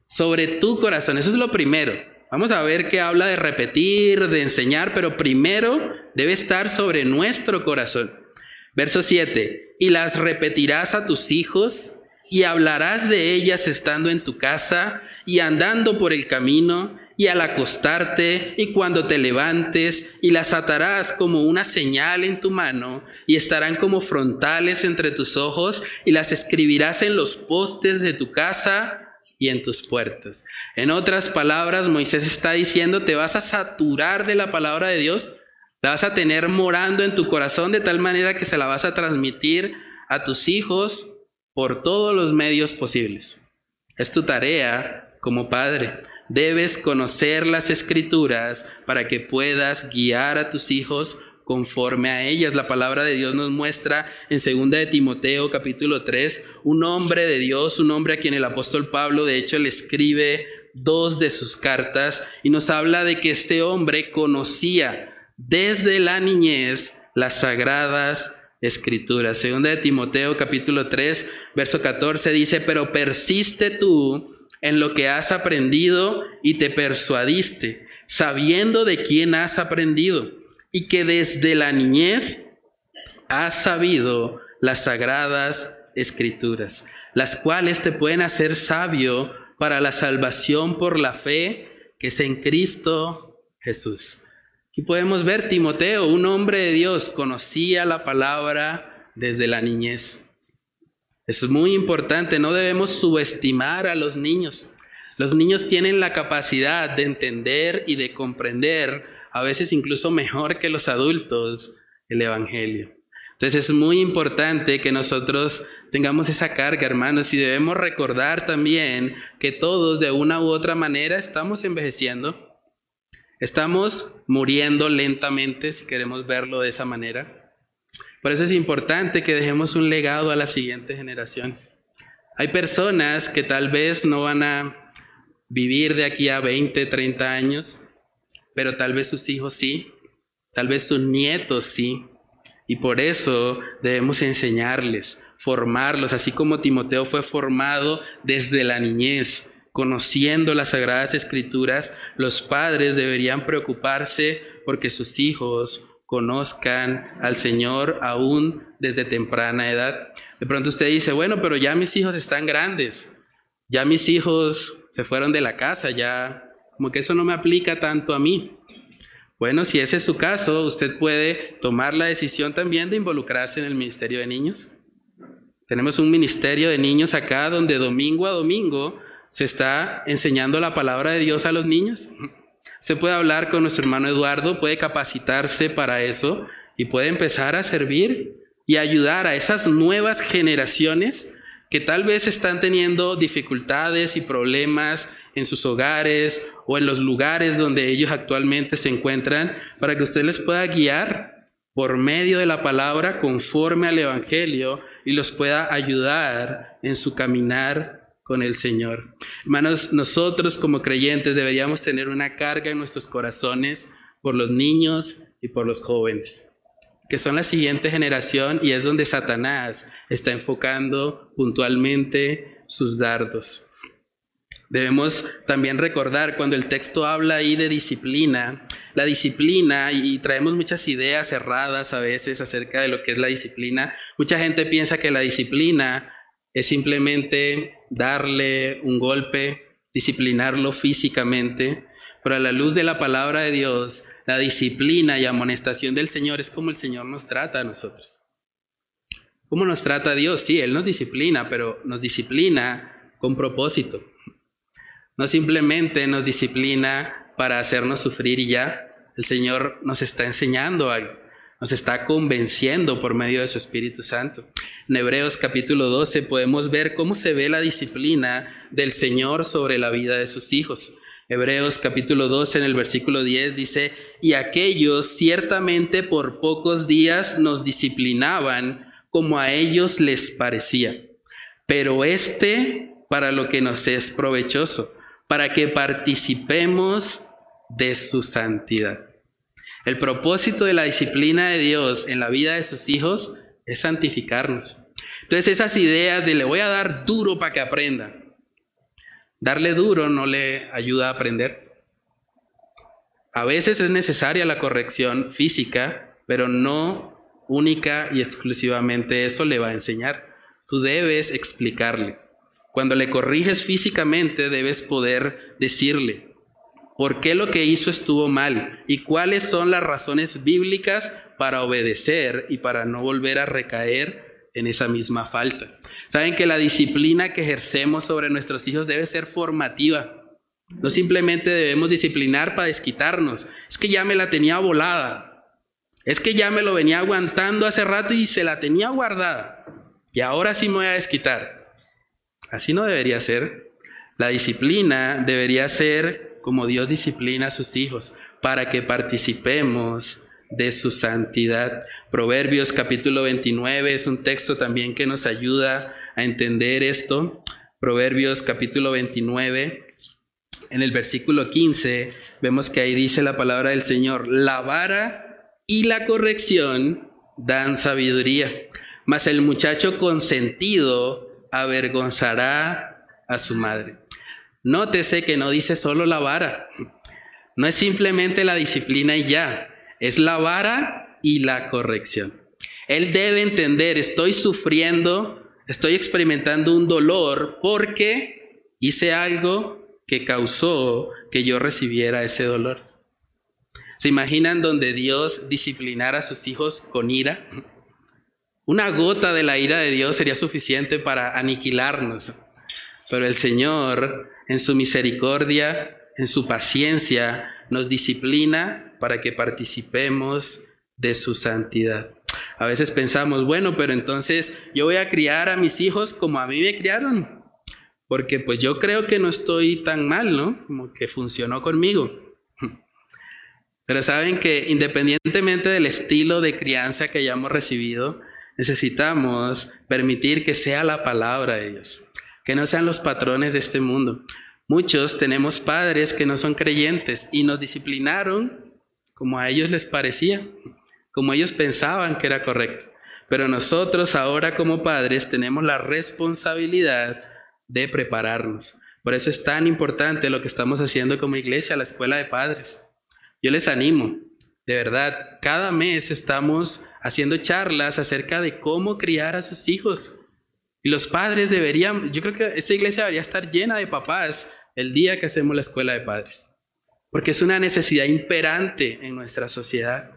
[SPEAKER 1] Sobre tu corazón, eso es lo primero. Vamos a ver que habla de repetir, de enseñar, pero primero debe estar sobre nuestro corazón. Verso 7, y las repetirás a tus hijos y hablarás de ellas estando en tu casa y andando por el camino y al acostarte y cuando te levantes, y las atarás como una señal en tu mano, y estarán como frontales entre tus ojos, y las escribirás en los postes de tu casa y en tus puertas. En otras palabras, Moisés está diciendo, te vas a saturar de la palabra de Dios, la vas a tener morando en tu corazón de tal manera que se la vas a transmitir a tus hijos por todos los medios posibles. Es tu tarea como padre. Debes conocer las escrituras para que puedas guiar a tus hijos conforme a ellas. La palabra de Dios nos muestra en 2 de Timoteo capítulo 3 un hombre de Dios, un hombre a quien el apóstol Pablo de hecho le escribe dos de sus cartas y nos habla de que este hombre conocía desde la niñez las sagradas escrituras. Segunda de Timoteo capítulo 3 verso 14 dice, pero persiste tú en lo que has aprendido y te persuadiste, sabiendo de quién has aprendido y que desde la niñez has sabido las sagradas escrituras, las cuales te pueden hacer sabio para la salvación por la fe que es en Cristo Jesús. Aquí podemos ver Timoteo, un hombre de Dios, conocía la palabra desde la niñez. Es muy importante, no debemos subestimar a los niños. Los niños tienen la capacidad de entender y de comprender, a veces incluso mejor que los adultos, el Evangelio. Entonces es muy importante que nosotros tengamos esa carga, hermanos, y debemos recordar también que todos de una u otra manera estamos envejeciendo, estamos muriendo lentamente, si queremos verlo de esa manera. Por eso es importante que dejemos un legado a la siguiente generación. Hay personas que tal vez no van a vivir de aquí a 20, 30 años, pero tal vez sus hijos sí, tal vez sus nietos sí. Y por eso debemos enseñarles, formarlos, así como Timoteo fue formado desde la niñez, conociendo las sagradas escrituras, los padres deberían preocuparse porque sus hijos conozcan al Señor aún desde temprana edad. De pronto usted dice, bueno, pero ya mis hijos están grandes, ya mis hijos se fueron de la casa, ya como que eso no me aplica tanto a mí. Bueno, si ese es su caso, usted puede tomar la decisión también de involucrarse en el Ministerio de Niños. Tenemos un ministerio de niños acá donde domingo a domingo se está enseñando la palabra de Dios a los niños. Se puede hablar con nuestro hermano Eduardo, puede capacitarse para eso y puede empezar a servir y ayudar a esas nuevas generaciones que tal vez están teniendo dificultades y problemas en sus hogares o en los lugares donde ellos actualmente se encuentran, para que usted les pueda guiar por medio de la palabra conforme al Evangelio y los pueda ayudar en su caminar con el Señor. Hermanos, nosotros como creyentes deberíamos tener una carga en nuestros corazones por los niños y por los jóvenes, que son la siguiente generación y es donde Satanás está enfocando puntualmente sus dardos. Debemos también recordar cuando el texto habla ahí de disciplina, la disciplina, y traemos muchas ideas erradas a veces acerca de lo que es la disciplina. Mucha gente piensa que la disciplina es simplemente darle un golpe, disciplinarlo físicamente, pero a la luz de la palabra de Dios, la disciplina y amonestación del Señor es como el Señor nos trata a nosotros. ¿Cómo nos trata Dios? Sí, Él nos disciplina, pero nos disciplina con propósito. No simplemente nos disciplina para hacernos sufrir y ya. El Señor nos está enseñando algo, nos está convenciendo por medio de su Espíritu Santo. En Hebreos capítulo 12 podemos ver cómo se ve la disciplina del Señor sobre la vida de sus hijos. Hebreos capítulo 12 en el versículo 10 dice, y aquellos ciertamente por pocos días nos disciplinaban como a ellos les parecía, pero este para lo que nos es provechoso, para que participemos de su santidad. El propósito de la disciplina de Dios en la vida de sus hijos es santificarnos. Entonces esas ideas de le voy a dar duro para que aprenda, darle duro no le ayuda a aprender. A veces es necesaria la corrección física, pero no única y exclusivamente eso le va a enseñar. Tú debes explicarle. Cuando le corriges físicamente, debes poder decirle, por qué lo que hizo estuvo mal y cuáles son las razones bíblicas para obedecer y para no volver a recaer en esa misma falta. Saben que la disciplina que ejercemos sobre nuestros hijos debe ser formativa. No simplemente debemos disciplinar para desquitarnos. Es que ya me la tenía volada. Es que ya me lo venía aguantando hace rato y se la tenía guardada. Y ahora sí me voy a desquitar. Así no debería ser. La disciplina debería ser como Dios disciplina a sus hijos, para que participemos de su santidad. Proverbios capítulo 29 es un texto también que nos ayuda a entender esto. Proverbios capítulo 29, en el versículo 15, vemos que ahí dice la palabra del Señor, la vara y la corrección dan sabiduría, mas el muchacho consentido avergonzará a su madre. Nótese que no dice solo la vara, no es simplemente la disciplina y ya, es la vara y la corrección. Él debe entender, estoy sufriendo, estoy experimentando un dolor porque hice algo que causó que yo recibiera ese dolor. ¿Se imaginan donde Dios disciplinara a sus hijos con ira? Una gota de la ira de Dios sería suficiente para aniquilarnos. Pero el Señor, en su misericordia, en su paciencia, nos disciplina para que participemos de su santidad. A veces pensamos, bueno, pero entonces yo voy a criar a mis hijos como a mí me criaron, porque pues yo creo que no estoy tan mal, ¿no? Como que funcionó conmigo. *laughs* Pero saben que independientemente del estilo de crianza que hayamos recibido, necesitamos permitir que sea la palabra de Dios, que no sean los patrones de este mundo. Muchos tenemos padres que no son creyentes y nos disciplinaron como a ellos les parecía, como ellos pensaban que era correcto. Pero nosotros ahora como padres tenemos la responsabilidad de prepararnos. Por eso es tan importante lo que estamos haciendo como iglesia, la escuela de padres. Yo les animo, de verdad, cada mes estamos haciendo charlas acerca de cómo criar a sus hijos. Y los padres deberían, yo creo que esta iglesia debería estar llena de papás el día que hacemos la escuela de padres porque es una necesidad imperante en nuestra sociedad.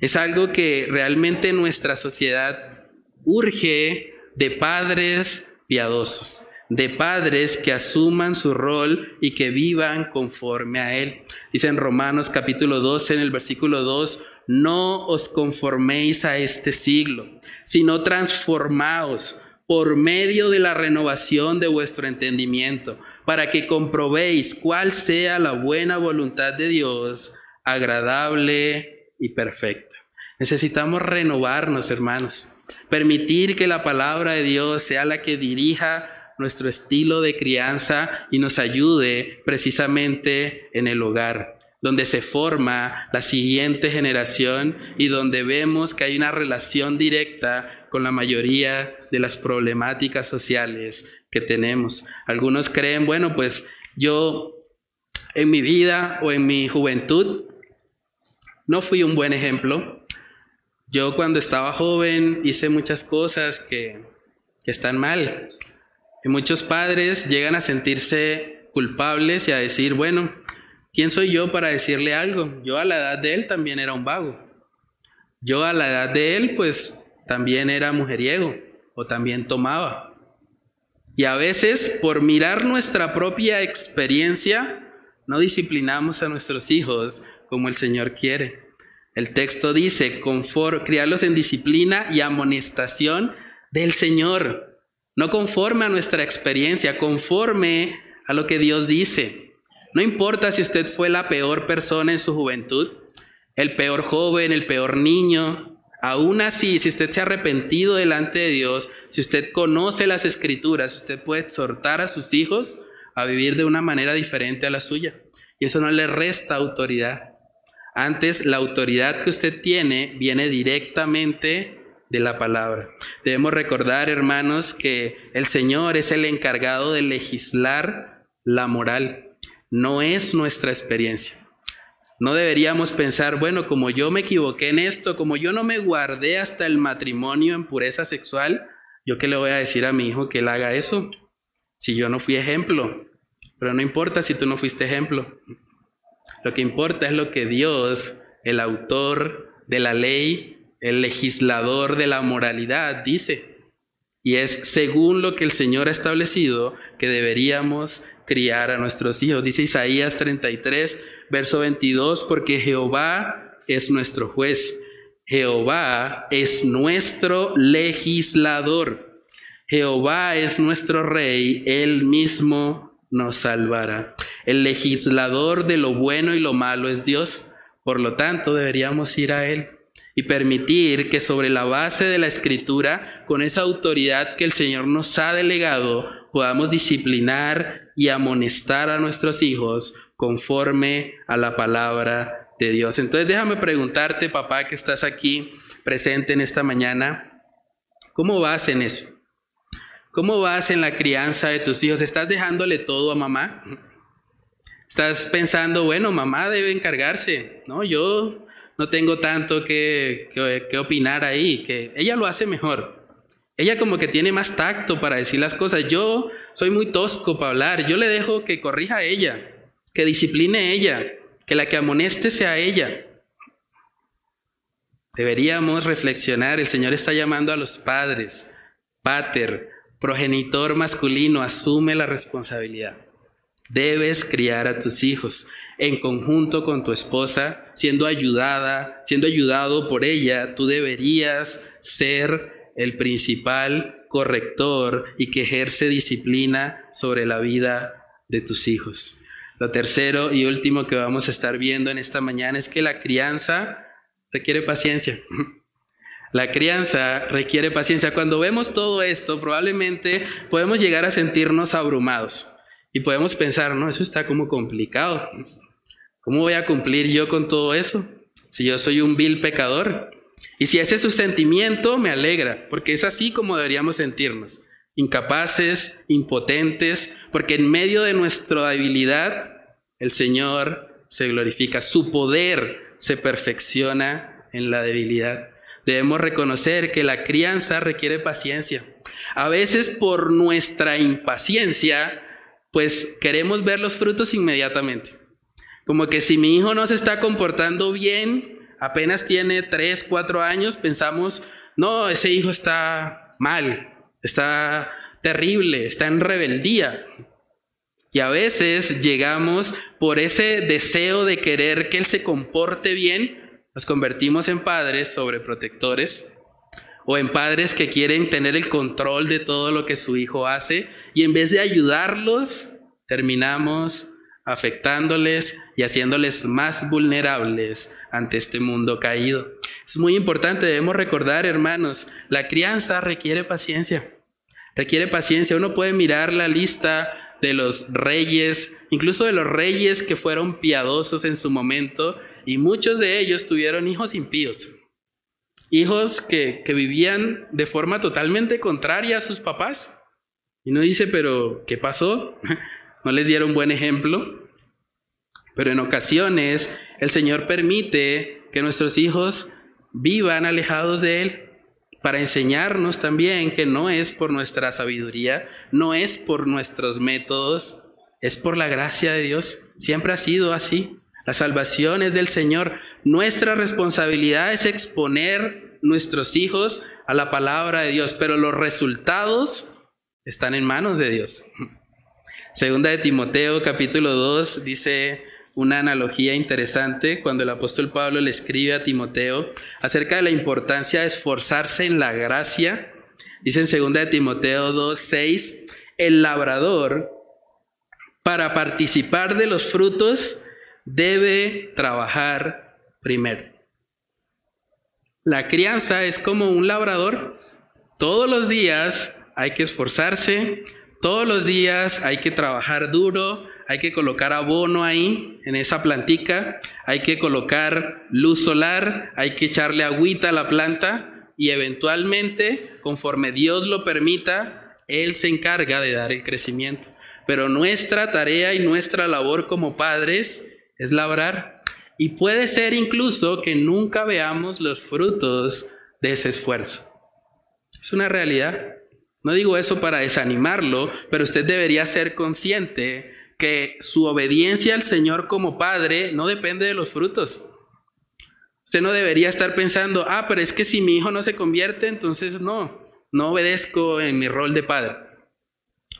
[SPEAKER 1] Es algo que realmente nuestra sociedad urge de padres piadosos, de padres que asuman su rol y que vivan conforme a él. Dice en Romanos capítulo 12, en el versículo 2, no os conforméis a este siglo, sino transformaos por medio de la renovación de vuestro entendimiento para que comprobéis cuál sea la buena voluntad de Dios, agradable y perfecta. Necesitamos renovarnos, hermanos, permitir que la palabra de Dios sea la que dirija nuestro estilo de crianza y nos ayude precisamente en el hogar, donde se forma la siguiente generación y donde vemos que hay una relación directa con la mayoría de las problemáticas sociales que tenemos. Algunos creen, bueno, pues yo en mi vida o en mi juventud no fui un buen ejemplo. Yo cuando estaba joven hice muchas cosas que, que están mal. Y muchos padres llegan a sentirse culpables y a decir, bueno, ¿quién soy yo para decirle algo? Yo a la edad de él también era un vago. Yo a la edad de él pues también era mujeriego o también tomaba. Y a veces, por mirar nuestra propia experiencia, no disciplinamos a nuestros hijos como el Señor quiere. El texto dice, criarlos en disciplina y amonestación del Señor, no conforme a nuestra experiencia, conforme a lo que Dios dice. No importa si usted fue la peor persona en su juventud, el peor joven, el peor niño, Aún así, si usted se ha arrepentido delante de Dios, si usted conoce las escrituras, usted puede exhortar a sus hijos a vivir de una manera diferente a la suya. Y eso no le resta autoridad. Antes, la autoridad que usted tiene viene directamente de la palabra. Debemos recordar, hermanos, que el Señor es el encargado de legislar la moral, no es nuestra experiencia. No deberíamos pensar, bueno, como yo me equivoqué en esto, como yo no me guardé hasta el matrimonio en pureza sexual, ¿yo qué le voy a decir a mi hijo que él haga eso? Si yo no fui ejemplo. Pero no importa si tú no fuiste ejemplo. Lo que importa es lo que Dios, el autor de la ley, el legislador de la moralidad, dice. Y es según lo que el Señor ha establecido que deberíamos criar a nuestros hijos. Dice Isaías 33, verso 22, porque Jehová es nuestro juez, Jehová es nuestro legislador, Jehová es nuestro rey, él mismo nos salvará. El legislador de lo bueno y lo malo es Dios, por lo tanto deberíamos ir a él y permitir que sobre la base de la escritura, con esa autoridad que el Señor nos ha delegado, podamos disciplinar y amonestar a nuestros hijos conforme a la palabra de Dios. Entonces déjame preguntarte, papá, que estás aquí presente en esta mañana, ¿cómo vas en eso? ¿Cómo vas en la crianza de tus hijos? ¿Estás dejándole todo a mamá? ¿Estás pensando, bueno, mamá debe encargarse? No, yo no tengo tanto que, que, opinar ahí, que ella lo hace mejor. Ella como que tiene más tacto para decir las cosas. Yo soy muy tosco para hablar. Yo le dejo que corrija a ella, que discipline ella, que la que amoneste sea ella. Deberíamos reflexionar. El Señor está llamando a los padres. Pater, progenitor masculino, asume la responsabilidad. Debes criar a tus hijos en conjunto con tu esposa, siendo ayudada, siendo ayudado por ella. Tú deberías ser el principal corrector y que ejerce disciplina sobre la vida de tus hijos. Lo tercero y último que vamos a estar viendo en esta mañana es que la crianza requiere paciencia. *laughs* La crianza requiere paciencia. Cuando vemos todo esto, probablemente podemos llegar a sentirnos abrumados y podemos pensar, no, eso está como complicado. ¿Cómo voy a cumplir yo con todo eso? Si yo soy un vil pecador, y si ese es su sentimiento, me alegra, porque es así como deberíamos sentirnos, incapaces, impotentes, porque en medio de nuestra debilidad, el Señor se glorifica, su poder se perfecciona en la debilidad. Debemos reconocer que la crianza requiere paciencia. A veces por nuestra impaciencia, pues queremos ver los frutos inmediatamente. Como que si mi hijo no se está comportando bien, apenas tiene 3, 4 años, pensamos, no, ese hijo está mal, está terrible, está en rebeldía. Y a veces llegamos por ese deseo de querer que él se comporte bien, nos convertimos en padres sobreprotectores o en padres que quieren tener el control de todo lo que su hijo hace y en vez de ayudarlos, terminamos afectándoles y haciéndoles más vulnerables ante este mundo caído. Es muy importante, debemos recordar, hermanos, la crianza requiere paciencia. Requiere paciencia. Uno puede mirar la lista de los reyes, incluso de los reyes que fueron piadosos en su momento, y muchos de ellos tuvieron hijos impíos. Hijos que, que vivían de forma totalmente contraria a sus papás. Y uno dice, pero ¿qué pasó? *laughs* ¿No les dieron buen ejemplo? Pero en ocasiones el Señor permite que nuestros hijos vivan alejados de Él para enseñarnos también que no es por nuestra sabiduría, no es por nuestros métodos, es por la gracia de Dios. Siempre ha sido así. La salvación es del Señor. Nuestra responsabilidad es exponer nuestros hijos a la palabra de Dios, pero los resultados están en manos de Dios. *laughs* Segunda de Timoteo capítulo 2 dice una analogía interesante cuando el apóstol Pablo le escribe a Timoteo acerca de la importancia de esforzarse en la gracia. Dice en 2 de Timoteo 2, 6, el labrador para participar de los frutos debe trabajar primero. La crianza es como un labrador. Todos los días hay que esforzarse, todos los días hay que trabajar duro, hay que colocar abono ahí, en esa plantica, hay que colocar luz solar, hay que echarle agüita a la planta y eventualmente, conforme Dios lo permita, Él se encarga de dar el crecimiento. Pero nuestra tarea y nuestra labor como padres es labrar. Y puede ser incluso que nunca veamos los frutos de ese esfuerzo. Es una realidad. No digo eso para desanimarlo, pero usted debería ser consciente que su obediencia al Señor como Padre no depende de los frutos. Usted no debería estar pensando, ah, pero es que si mi hijo no se convierte, entonces no, no obedezco en mi rol de padre.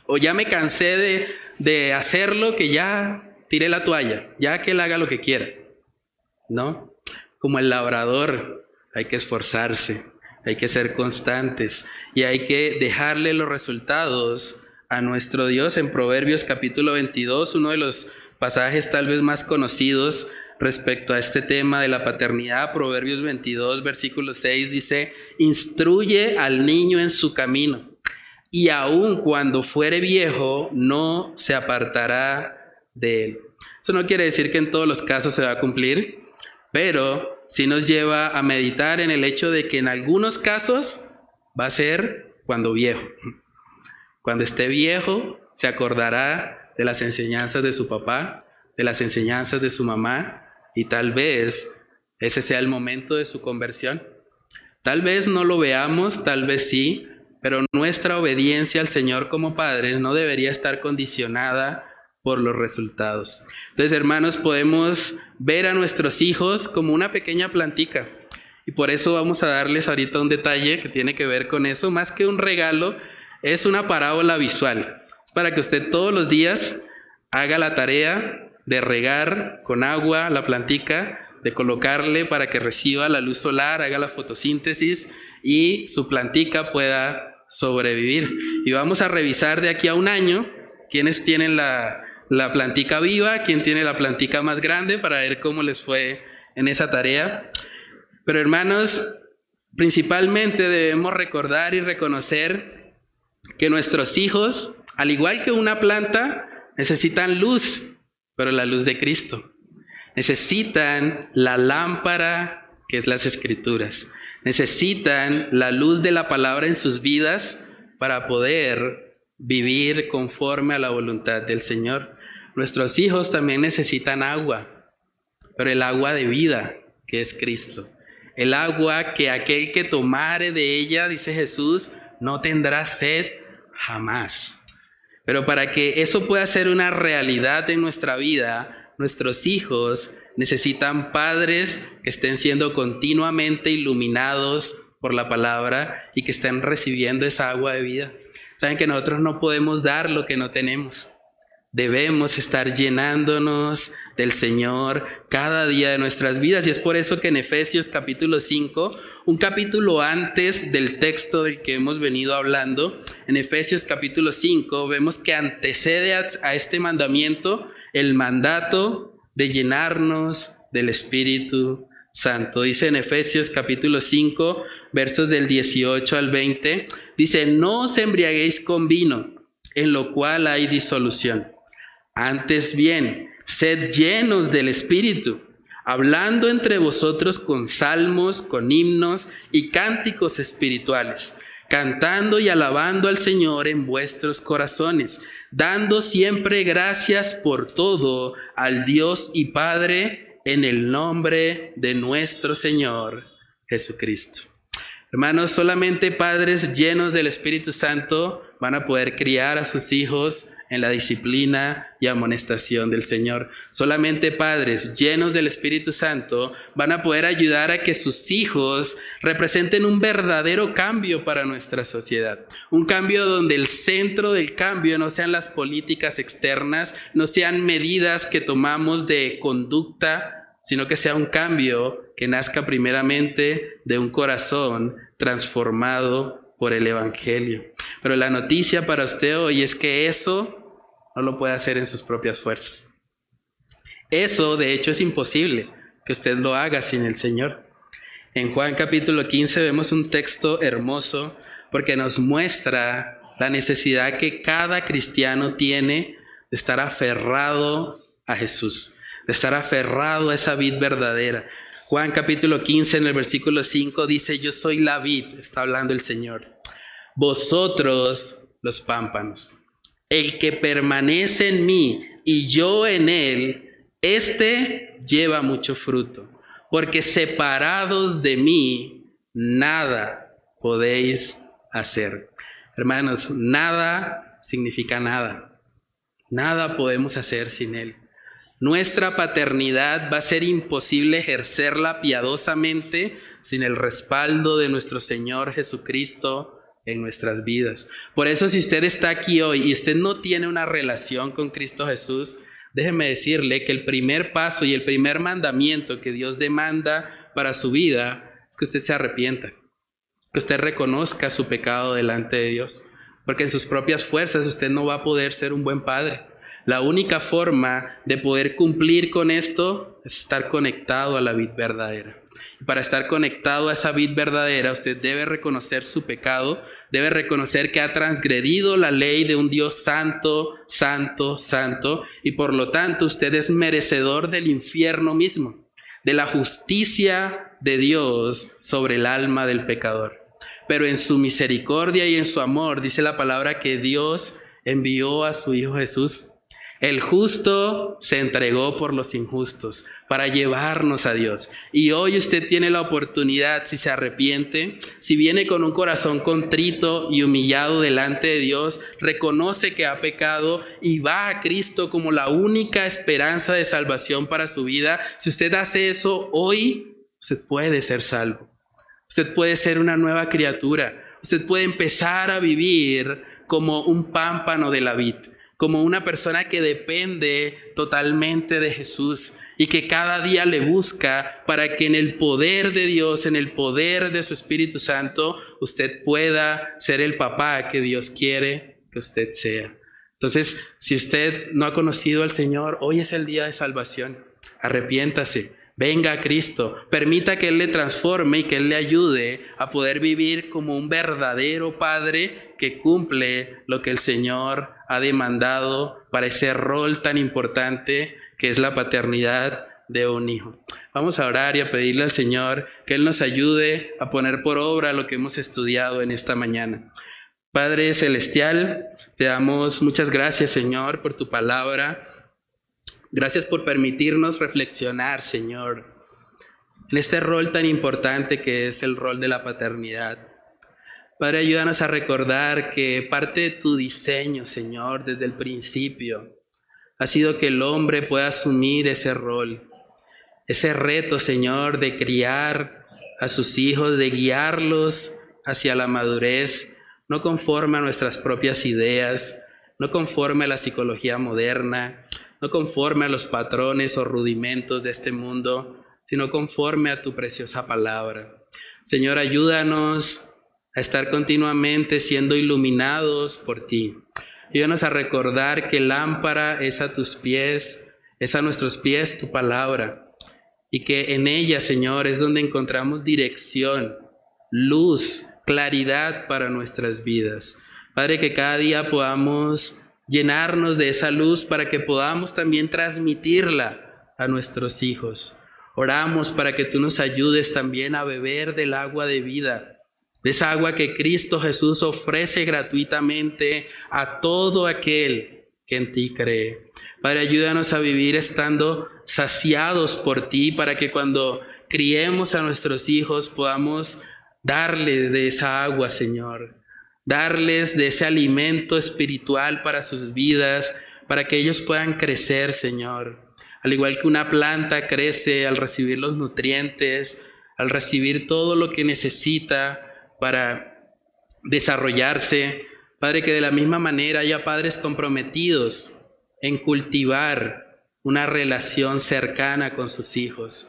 [SPEAKER 1] O ya me cansé de, de hacerlo, que ya tiré la toalla, ya que él haga lo que quiera. ¿No? Como el labrador, hay que esforzarse, hay que ser constantes y hay que dejarle los resultados a nuestro Dios en Proverbios capítulo 22, uno de los pasajes tal vez más conocidos respecto a este tema de la paternidad. Proverbios 22, versículo 6 dice, instruye al niño en su camino y aun cuando fuere viejo no se apartará de él. Eso no quiere decir que en todos los casos se va a cumplir, pero sí nos lleva a meditar en el hecho de que en algunos casos va a ser cuando viejo. Cuando esté viejo, se acordará de las enseñanzas de su papá, de las enseñanzas de su mamá, y tal vez ese sea el momento de su conversión. Tal vez no lo veamos, tal vez sí, pero nuestra obediencia al Señor como padres no debería estar condicionada por los resultados. Entonces, hermanos, podemos ver a nuestros hijos como una pequeña plantica. Y por eso vamos a darles ahorita un detalle que tiene que ver con eso. Más que un regalo, es una parábola visual. Para que usted todos los días haga la tarea de regar con agua la plantica, de colocarle para que reciba la luz solar, haga la fotosíntesis y su plantica pueda sobrevivir. Y vamos a revisar de aquí a un año quiénes tienen la, la plantica viva, quién tiene la plantica más grande para ver cómo les fue en esa tarea. Pero hermanos, principalmente debemos recordar y reconocer que nuestros hijos, al igual que una planta, necesitan luz, pero la luz de Cristo. Necesitan la lámpara que es las escrituras. Necesitan la luz de la palabra en sus vidas para poder vivir conforme a la voluntad del Señor. Nuestros hijos también necesitan agua, pero el agua de vida, que es Cristo. El agua que aquel que tomare de ella, dice Jesús, no tendrá sed jamás. Pero para que eso pueda ser una realidad en nuestra vida, nuestros hijos necesitan padres que estén siendo continuamente iluminados por la palabra y que estén recibiendo esa agua de vida. Saben que nosotros no podemos dar lo que no tenemos. Debemos estar llenándonos del Señor cada día de nuestras vidas. Y es por eso que en Efesios capítulo 5, un capítulo antes del texto del que hemos venido hablando, en Efesios capítulo 5 vemos que antecede a, este mandamiento el mandato de llenarnos del Espíritu Santo. Dice en Efesios capítulo 5, versos del 18 al 20, dice, no os embriaguéis con vino, en lo cual hay disolución antes bien, sed llenos del Espíritu, hablando entre vosotros con salmos, con himnos y cánticos espirituales, cantando y alabando al Señor en vuestros corazones, dando siempre gracias por todo al Dios y Padre en el nombre de nuestro Señor Jesucristo. Hermanos, solamente padres llenos del Espíritu Santo van a poder criar a sus hijos en la disciplina y amonestación del Señor. Solamente padres llenos del Espíritu Santo van a poder ayudar a que sus hijos representen un verdadero cambio para nuestra sociedad. Un cambio donde el centro del cambio no sean las políticas externas, no sean medidas que tomamos de conducta, sino que sea un cambio que nazca primeramente de un corazón transformado por el Evangelio. Pero la noticia para usted hoy es que eso no lo puede hacer en sus propias fuerzas. Eso, de hecho, es imposible que usted lo haga sin el Señor. En Juan capítulo 15 vemos un texto hermoso porque nos muestra la necesidad que cada cristiano tiene de estar aferrado a Jesús, de estar aferrado a esa vid verdadera. Juan capítulo 15 en el versículo 5 dice, yo soy la vid, está hablando el Señor, vosotros los pámpanos. El que permanece en mí y yo en él, este lleva mucho fruto, porque separados de mí, nada podéis hacer. Hermanos, nada significa nada. Nada podemos hacer sin Él. Nuestra paternidad va a ser imposible ejercerla piadosamente sin el respaldo de nuestro Señor Jesucristo en nuestras vidas. Por eso si usted está aquí hoy y usted no tiene una relación con Cristo Jesús, déjeme decirle que el primer paso y el primer mandamiento que Dios demanda para su vida es que usted se arrepienta, que usted reconozca su pecado delante de Dios, porque en sus propias fuerzas usted no va a poder ser un buen padre. La única forma de poder cumplir con esto es estar conectado a la vid verdadera. Y para estar conectado a esa vid verdadera, usted debe reconocer su pecado, debe reconocer que ha transgredido la ley de un Dios santo, santo, santo, y por lo tanto usted es merecedor del infierno mismo, de la justicia de Dios sobre el alma del pecador. Pero en su misericordia y en su amor dice la palabra que Dios envió a su Hijo Jesús el justo se entregó por los injustos para llevarnos a Dios. Y hoy usted tiene la oportunidad, si se arrepiente, si viene con un corazón contrito y humillado delante de Dios, reconoce que ha pecado y va a Cristo como la única esperanza de salvación para su vida. Si usted hace eso hoy, usted puede ser salvo. Usted puede ser una nueva criatura. Usted puede empezar a vivir como un pámpano de la vid como una persona que depende totalmente de Jesús y que cada día le busca para que en el poder de Dios, en el poder de su Espíritu Santo, usted pueda ser el papá que Dios quiere que usted sea. Entonces, si usted no ha conocido al Señor, hoy es el día de salvación. Arrepiéntase, venga a Cristo, permita que Él le transforme y que Él le ayude a poder vivir como un verdadero Padre que cumple lo que el Señor ha demandado para ese rol tan importante que es la paternidad de un hijo. Vamos a orar y a pedirle al Señor que Él nos ayude a poner por obra lo que hemos estudiado en esta mañana. Padre Celestial, te damos muchas gracias, Señor, por tu palabra. Gracias por permitirnos reflexionar, Señor, en este rol tan importante que es el rol de la paternidad. Padre, ayúdanos a recordar que parte de tu diseño, Señor, desde el principio, ha sido que el hombre pueda asumir ese rol, ese reto, Señor, de criar a sus hijos, de guiarlos hacia la madurez, no conforme a nuestras propias ideas, no conforme a la psicología moderna, no conforme a los patrones o rudimentos de este mundo, sino conforme a tu preciosa palabra. Señor, ayúdanos a estar continuamente siendo iluminados por ti. Ayúdanos a recordar que lámpara es a tus pies, es a nuestros pies tu palabra, y que en ella, Señor, es donde encontramos dirección, luz, claridad para nuestras vidas. Padre, que cada día podamos llenarnos de esa luz para que podamos también transmitirla a nuestros hijos. Oramos para que tú nos ayudes también a beber del agua de vida de esa agua que Cristo Jesús ofrece gratuitamente a todo aquel que en ti cree. Padre, ayúdanos a vivir estando saciados por ti para que cuando criemos a nuestros hijos podamos darles de esa agua, Señor. Darles de ese alimento espiritual para sus vidas, para que ellos puedan crecer, Señor. Al igual que una planta crece al recibir los nutrientes, al recibir todo lo que necesita, para desarrollarse. Padre, que de la misma manera haya padres comprometidos en cultivar una relación cercana con sus hijos,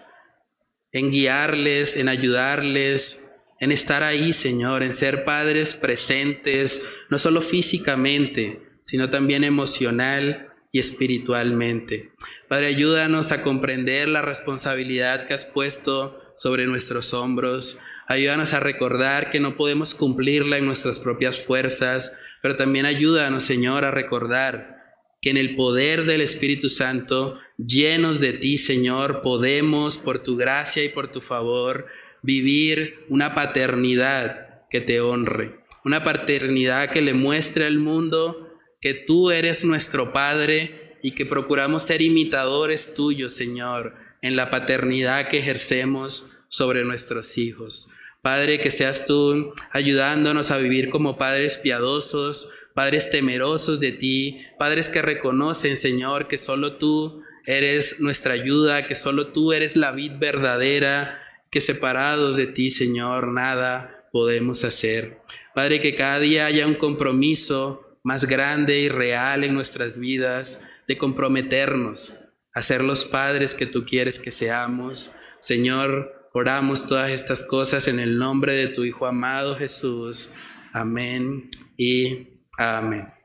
[SPEAKER 1] en guiarles, en ayudarles, en estar ahí, Señor, en ser padres presentes, no solo físicamente, sino también emocional y espiritualmente. Padre, ayúdanos a comprender la responsabilidad que has puesto sobre nuestros hombros. Ayúdanos a recordar que no podemos cumplirla en nuestras propias fuerzas, pero también ayúdanos, Señor, a recordar que en el poder del Espíritu Santo, llenos de ti, Señor, podemos, por tu gracia y por tu favor, vivir una paternidad que te honre, una paternidad que le muestre al mundo que tú eres nuestro Padre y que procuramos ser imitadores tuyos, Señor, en la paternidad que ejercemos sobre nuestros hijos. Padre, que seas tú ayudándonos a vivir como padres piadosos, padres temerosos de ti, padres que reconocen, Señor, que solo tú eres nuestra ayuda, que solo tú eres la vid verdadera, que separados de ti, Señor, nada podemos hacer. Padre, que cada día haya un compromiso más grande y real en nuestras vidas, de comprometernos a ser los padres que tú quieres que seamos. Señor, oramos todas estas cosas en el nombre de tu Hijo amado Jesús. Amén y amén.